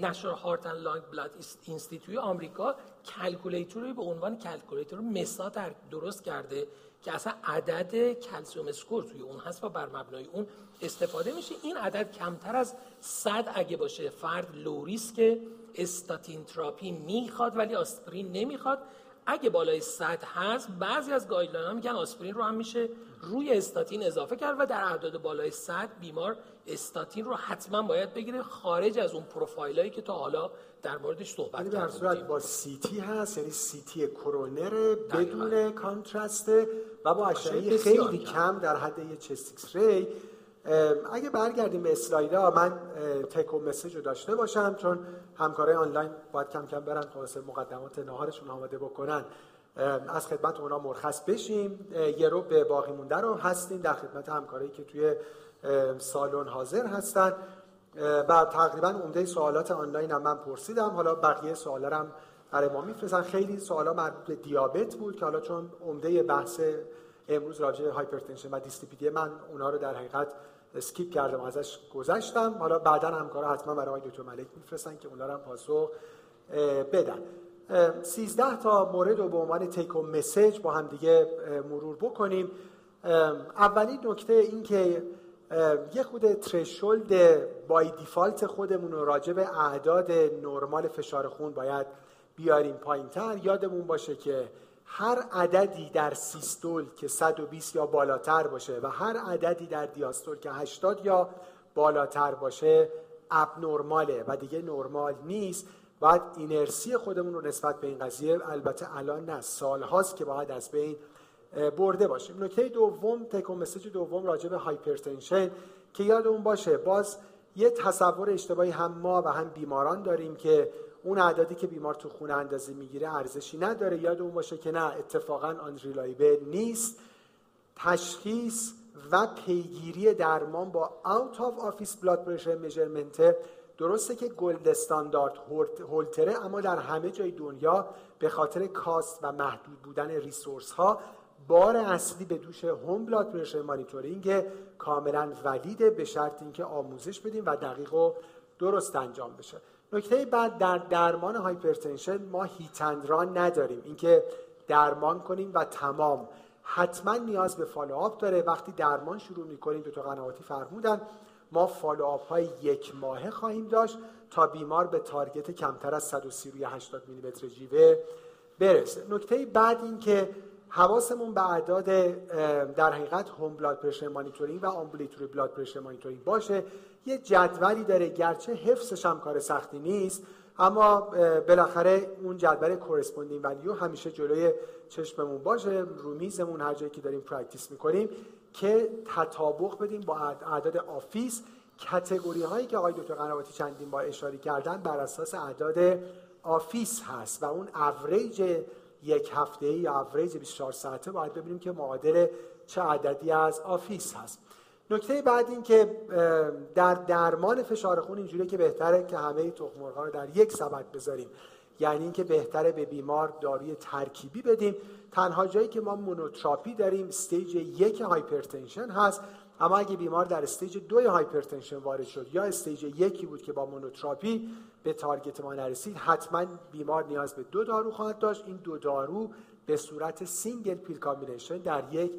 National Heart and Lung Blood Institute ی آمریکا calculator ی به عنوان calculator MESA در درست کرده. که اصلا عدد calcium score توی اون هست و بر مبنای اون استفاده میشه. این عدد کمتر از 100 اگه باشه فرد low risk statin therapy می‌خواد ولی آسپرین نمی‌خواد. اگه بالای 100 هست بعضی از guideline ها میگن آسپرین رو هم میشه روی استاتین اضافه کرد و در اعداد بالای 100 بیمار استاتین رو حتما باید بگیره خارج از اون پروفایلایی که تا حالا در موردش صحبت یعنی در صورت با CT هست یعنی CT کرونر بدون contrast ه و با اشعه خیلی کم در حد یه chest X-ray اگه برگردیم به اسلایدا من take home message رو داشته باشم چون همکارای آنلاین باید کم کم برن خلاص مقدمات ناهارشون آماده بکنن. از خدمت اونا مرخص بشیم. یه ربع باقی مونده رو هستیم در خدمت همکارایی که توی سالن حاضر هستن. و تقریبا عمده سوالات آنلاین هم من پرسیدم. حالا بقیه سوالا هم برای ما میفرستن. خیلی سوالا مربوط به دیابت بود که حالا چون عمده بحث امروز راجع به hypertension و دیسلیپیدی من اونا رو در حقیقت skip کردم ازش گذشتم. حالا بعدا همکارا حتما برای آقای دکتر ملک میفرستن که اونا هم پاسخ بدن. 13 تا مورد رو به عنوان تیک و مسیج با هم دیگه مرور بکنیم. اولی نکته این که یه خود ترشولد بای دیفالت خودمون رو راجع به اعداد نرمال فشار خون باید بیاریم پایین تر یادمون باشه که هر عددی در سیستول که 120 یا بالاتر باشه و هر عددی در دیاستول که 80 یا بالاتر باشه abnormal ه و دیگه نرمال نیست. باید اینرسی خودمون رو نسبت به این قضیه البته الان نه سال هاست که باید از بین برده باشیم. نکته دوم take message دوم راجع به hypertension که یادمون باشه باز یه تصور اشتباهی هم ما و هم بیماران داریم که اون اعدادی که بیمار تو خونه اندازه می‌گیره ارزشی نداره. یادمون باشه که نه اتفاقا unreliable نیست. تشخیص و پیگیری درمان با out of office blood pressure measurement درسته که gold standard هولتره اما در همه جای دنیا به خاطر cost و محدود بودن resource ها بار اصلی به دوش home blood pressure monitoring کاملا valid ه به شرط اینکه آموزش بدیم و دقیق و درست انجام بشه. نکته بعد در درمان hypertension ما hit and run نداریم. اینکه درمان کنیم و تمام. حتما نیاز به follow up داره. وقتی درمان شروع می‌کنیم دکتر قنواتی فرمودن ما follow up های یک ماهه خواهیم داشت تا بیمار به target کمتر از 130 روی 80 میلیمتر جیوه برسه. نکته بعد این که حواسمون به اعداد در حقیقت home blood pressure monitoring و ambulatory blood pressure monitoring باشه. یه جدولی داره گرچه حفظش هم کار سختی نیست اما بالاخره اون جدول corresponding value همیشه جلوی چشممون باشه رو میزمون هر جایی که داریم practice می‌کنیم که تطابق بدیم با اعداد office. category هایی که آقای دکتر قنواتی چندین بار اشاره کردن بر اساس اعداد office هست و اون اوریج یک هفته یا اوریج 24 ساعته باید ببینیم که معادل چه عددی از office هست. نکته بعد این که در درمان فشار خون اینجوریه که بهتره که همه تخم رو در یک سبد بذاریم. یعنی اینکه بهتره به بیمار داروی ترکیبی بدیم. تنها جایی که ما monotherapy داریم stage یک hypertension هست. اما اگه بیمار در stage دوی hypertension وارد شد یا stage یکی بود که با monotherapy به target ما نرسید حتما بیمار نیاز به دو دارو خواهد داشت. این دو دارو به صورت single pill combination در یک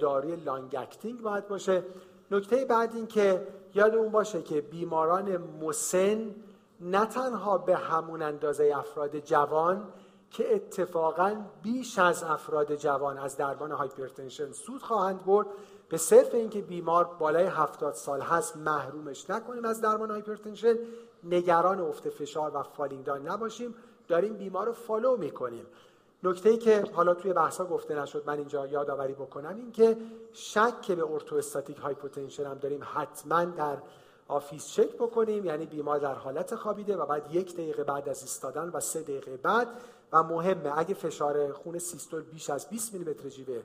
داروی long acting باید باشه. نکته بعد این که یادمون باشه که بیماران مسن نه تنها به همون اندازه افراد جوان که اتفاقا بیش از افراد جوان از درمان hypertension سود خواهند برد به صرف اینکه بیمار بالای هفتاد سال هست محرومش نکنیم از درمان hypertension نگران افت فشار و falling نباشیم داریم بیمار رو follow می‌کنیم. نکته ای که حالا توی بحثا گفته نشد من اینجا یادآوری بکنم این که شک به orthostatic hypotension هم داریم حتما در office چک بکنیم یعنی بیمار در حالت خوابیده و بعد یک دقیقه بعد از ایستادن و سه دقیقه بعد. و مهمه اگه فشار خون سیستول بیش از 20 میلیمتر جیوه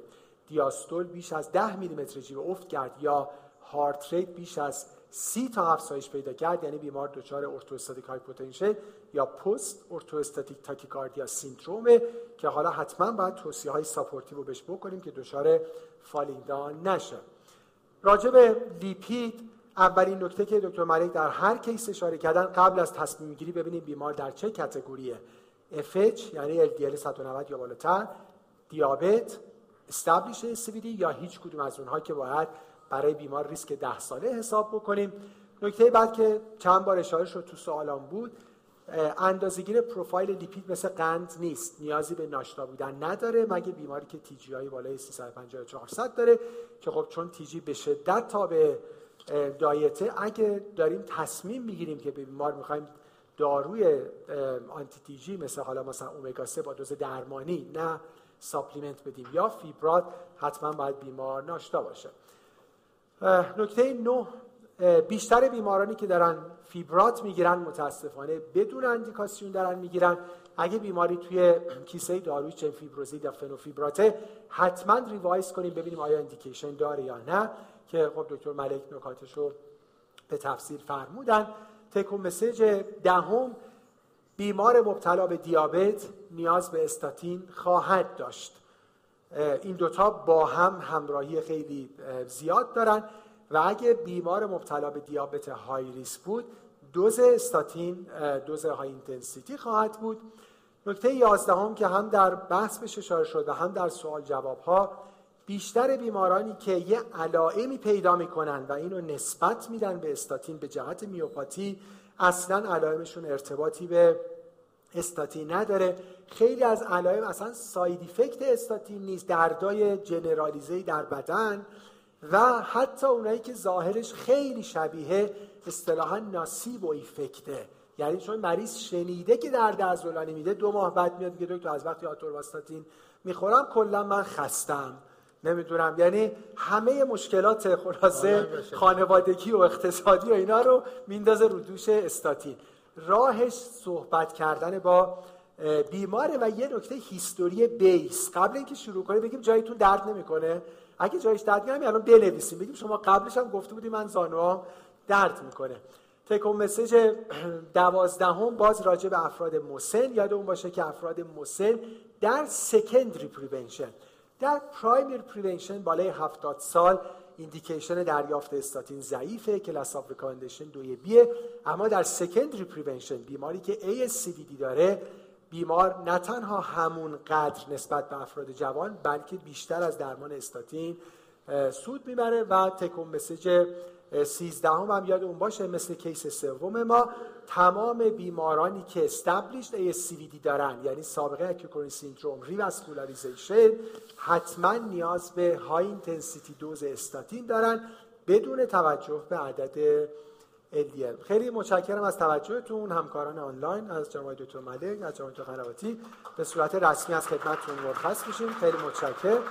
دیاستول بیش از 10 میلیمتر جیوه افت کرد یا heart rate بیش از سی تا افزایش پیدا کرد یعنی بیمار دچار orthostatic hypotension یا post orthostatic tachycardia syndrome ه که حالا حتما باید توصیه های supportive رو بهش بکنیم که دچار falling down نشه. راجع به لیپید اولین نکته که دکتر ملک در هر case اشاره کردن قبل از تصمیم گیری ببینیم بیمار در چه category ه. FH یعنی LDL 190 یا بالاتر. دیابت established CVD یا هیچ کدوم از اونها که باید برای بیمار ریسک ده ساله حساب بکنیم. نکته بعد که چند بار اشاره شد تو سوالان بود اندازگیر پروفایل لیپید مثل قند نیست نیازی به ناشتا بودن نداره مگه بیماری که TG های بالای 350 400 داره که خب چون TG به شدت تابع diet ه اگه داریم تصمیم می‌گیریم که به بیمار می‌خوایم داروی anti TG مثل حالا مثلا اومگا 3 با دوز درمانی نه supplement بدیم. یا فیبرات حتما باید بیمار ناشتا باشه. نکته نهم بیشتر بیمارانی که دارن فیبرات می‌گیرن متاسفانه بدون اندیکاسیون دارن می‌گیرن. اگه بیماری توی کیسه داروی gemfibrozil یا فنوفیبراته حتما revise کنیم ببینیم آیا indication داره یا نه. که خب دکتر ملک نکاتش رو به تفصیل فرمودن. take home message دهم بیمار مبتلا به دیابت نیاز به استاتین خواهد داشت. این دوتا با هم همراهی خیلی زیاد دارن و اگه بیمار مبتلا به دیابت high risk بود دوز استاتین دوز high intensity خواهد بود. نکته یازدهم که هم در بحث بهش اشاره شد و هم در سوال جواب ها بیشتر بیمارانی که یه علائمی پیدا می‌کنن و اینو نسبت میدن به استاتین به جهت میوپاتی اصلا علائمشون ارتباطی به استاتین نداره. خیلی از علائم اصلا ساید افکت استاتین نیست دردای جنرالیزه در بدن و حتی اونایی که ظاهرش خیلی شبیه اصطلاحا ناسیب و ایفکته یعنی چون مریض شنیده که درد عضلانی میده دو ماه بعد میاد میگه دکتر از وقتی آتورواستاتین می‌خورم کلا من خستم. نمی‌دونم. یعنی همه مشکلات خلاصه خانوادگی و اقتصادی و اینا رو میندازه رو دوش استاتین. راهش صحبت کردن با بیماره و یه نکته history base. قبل اینکه شروع کنیم بگیم جایتون درد نمی‌کنه. اگه جایش درد می‌کنه الان بنویسیم. بگیم شما قبلش هم گفته بودی من زانوام درد می‌کنه. take-home message دوازدهم باز راجع به افراد مسن. یادمون باشه که افراد مسن در secondary prevention در primary prevention بالای 70 سال indication دریافت استاتین ضعیفه class of recommendation دوی B ه اما در secondary prevention بیماری که ASCVD داره بیمار نه تنها همون قدر نسبت به افراد جوان بلکه بیشتر از درمان استاتین سود می‌بره و take-home message سیزدهم هم یادمون باشه مثل case سوم ما تمام بیمارانی که established ASCVD دارن یعنی سابقه acute coronary syndrome revascularization حتما نیاز به high intensity dose استاتین دارن بدون توجه به عدد LDL خیلی متشکرم از توجهتون همکاران آنلاین از جناب دکتر ملک از جناب دکتر به صورت رسمی از خدمتتون مرخص میشیم. خیلی متشکرم.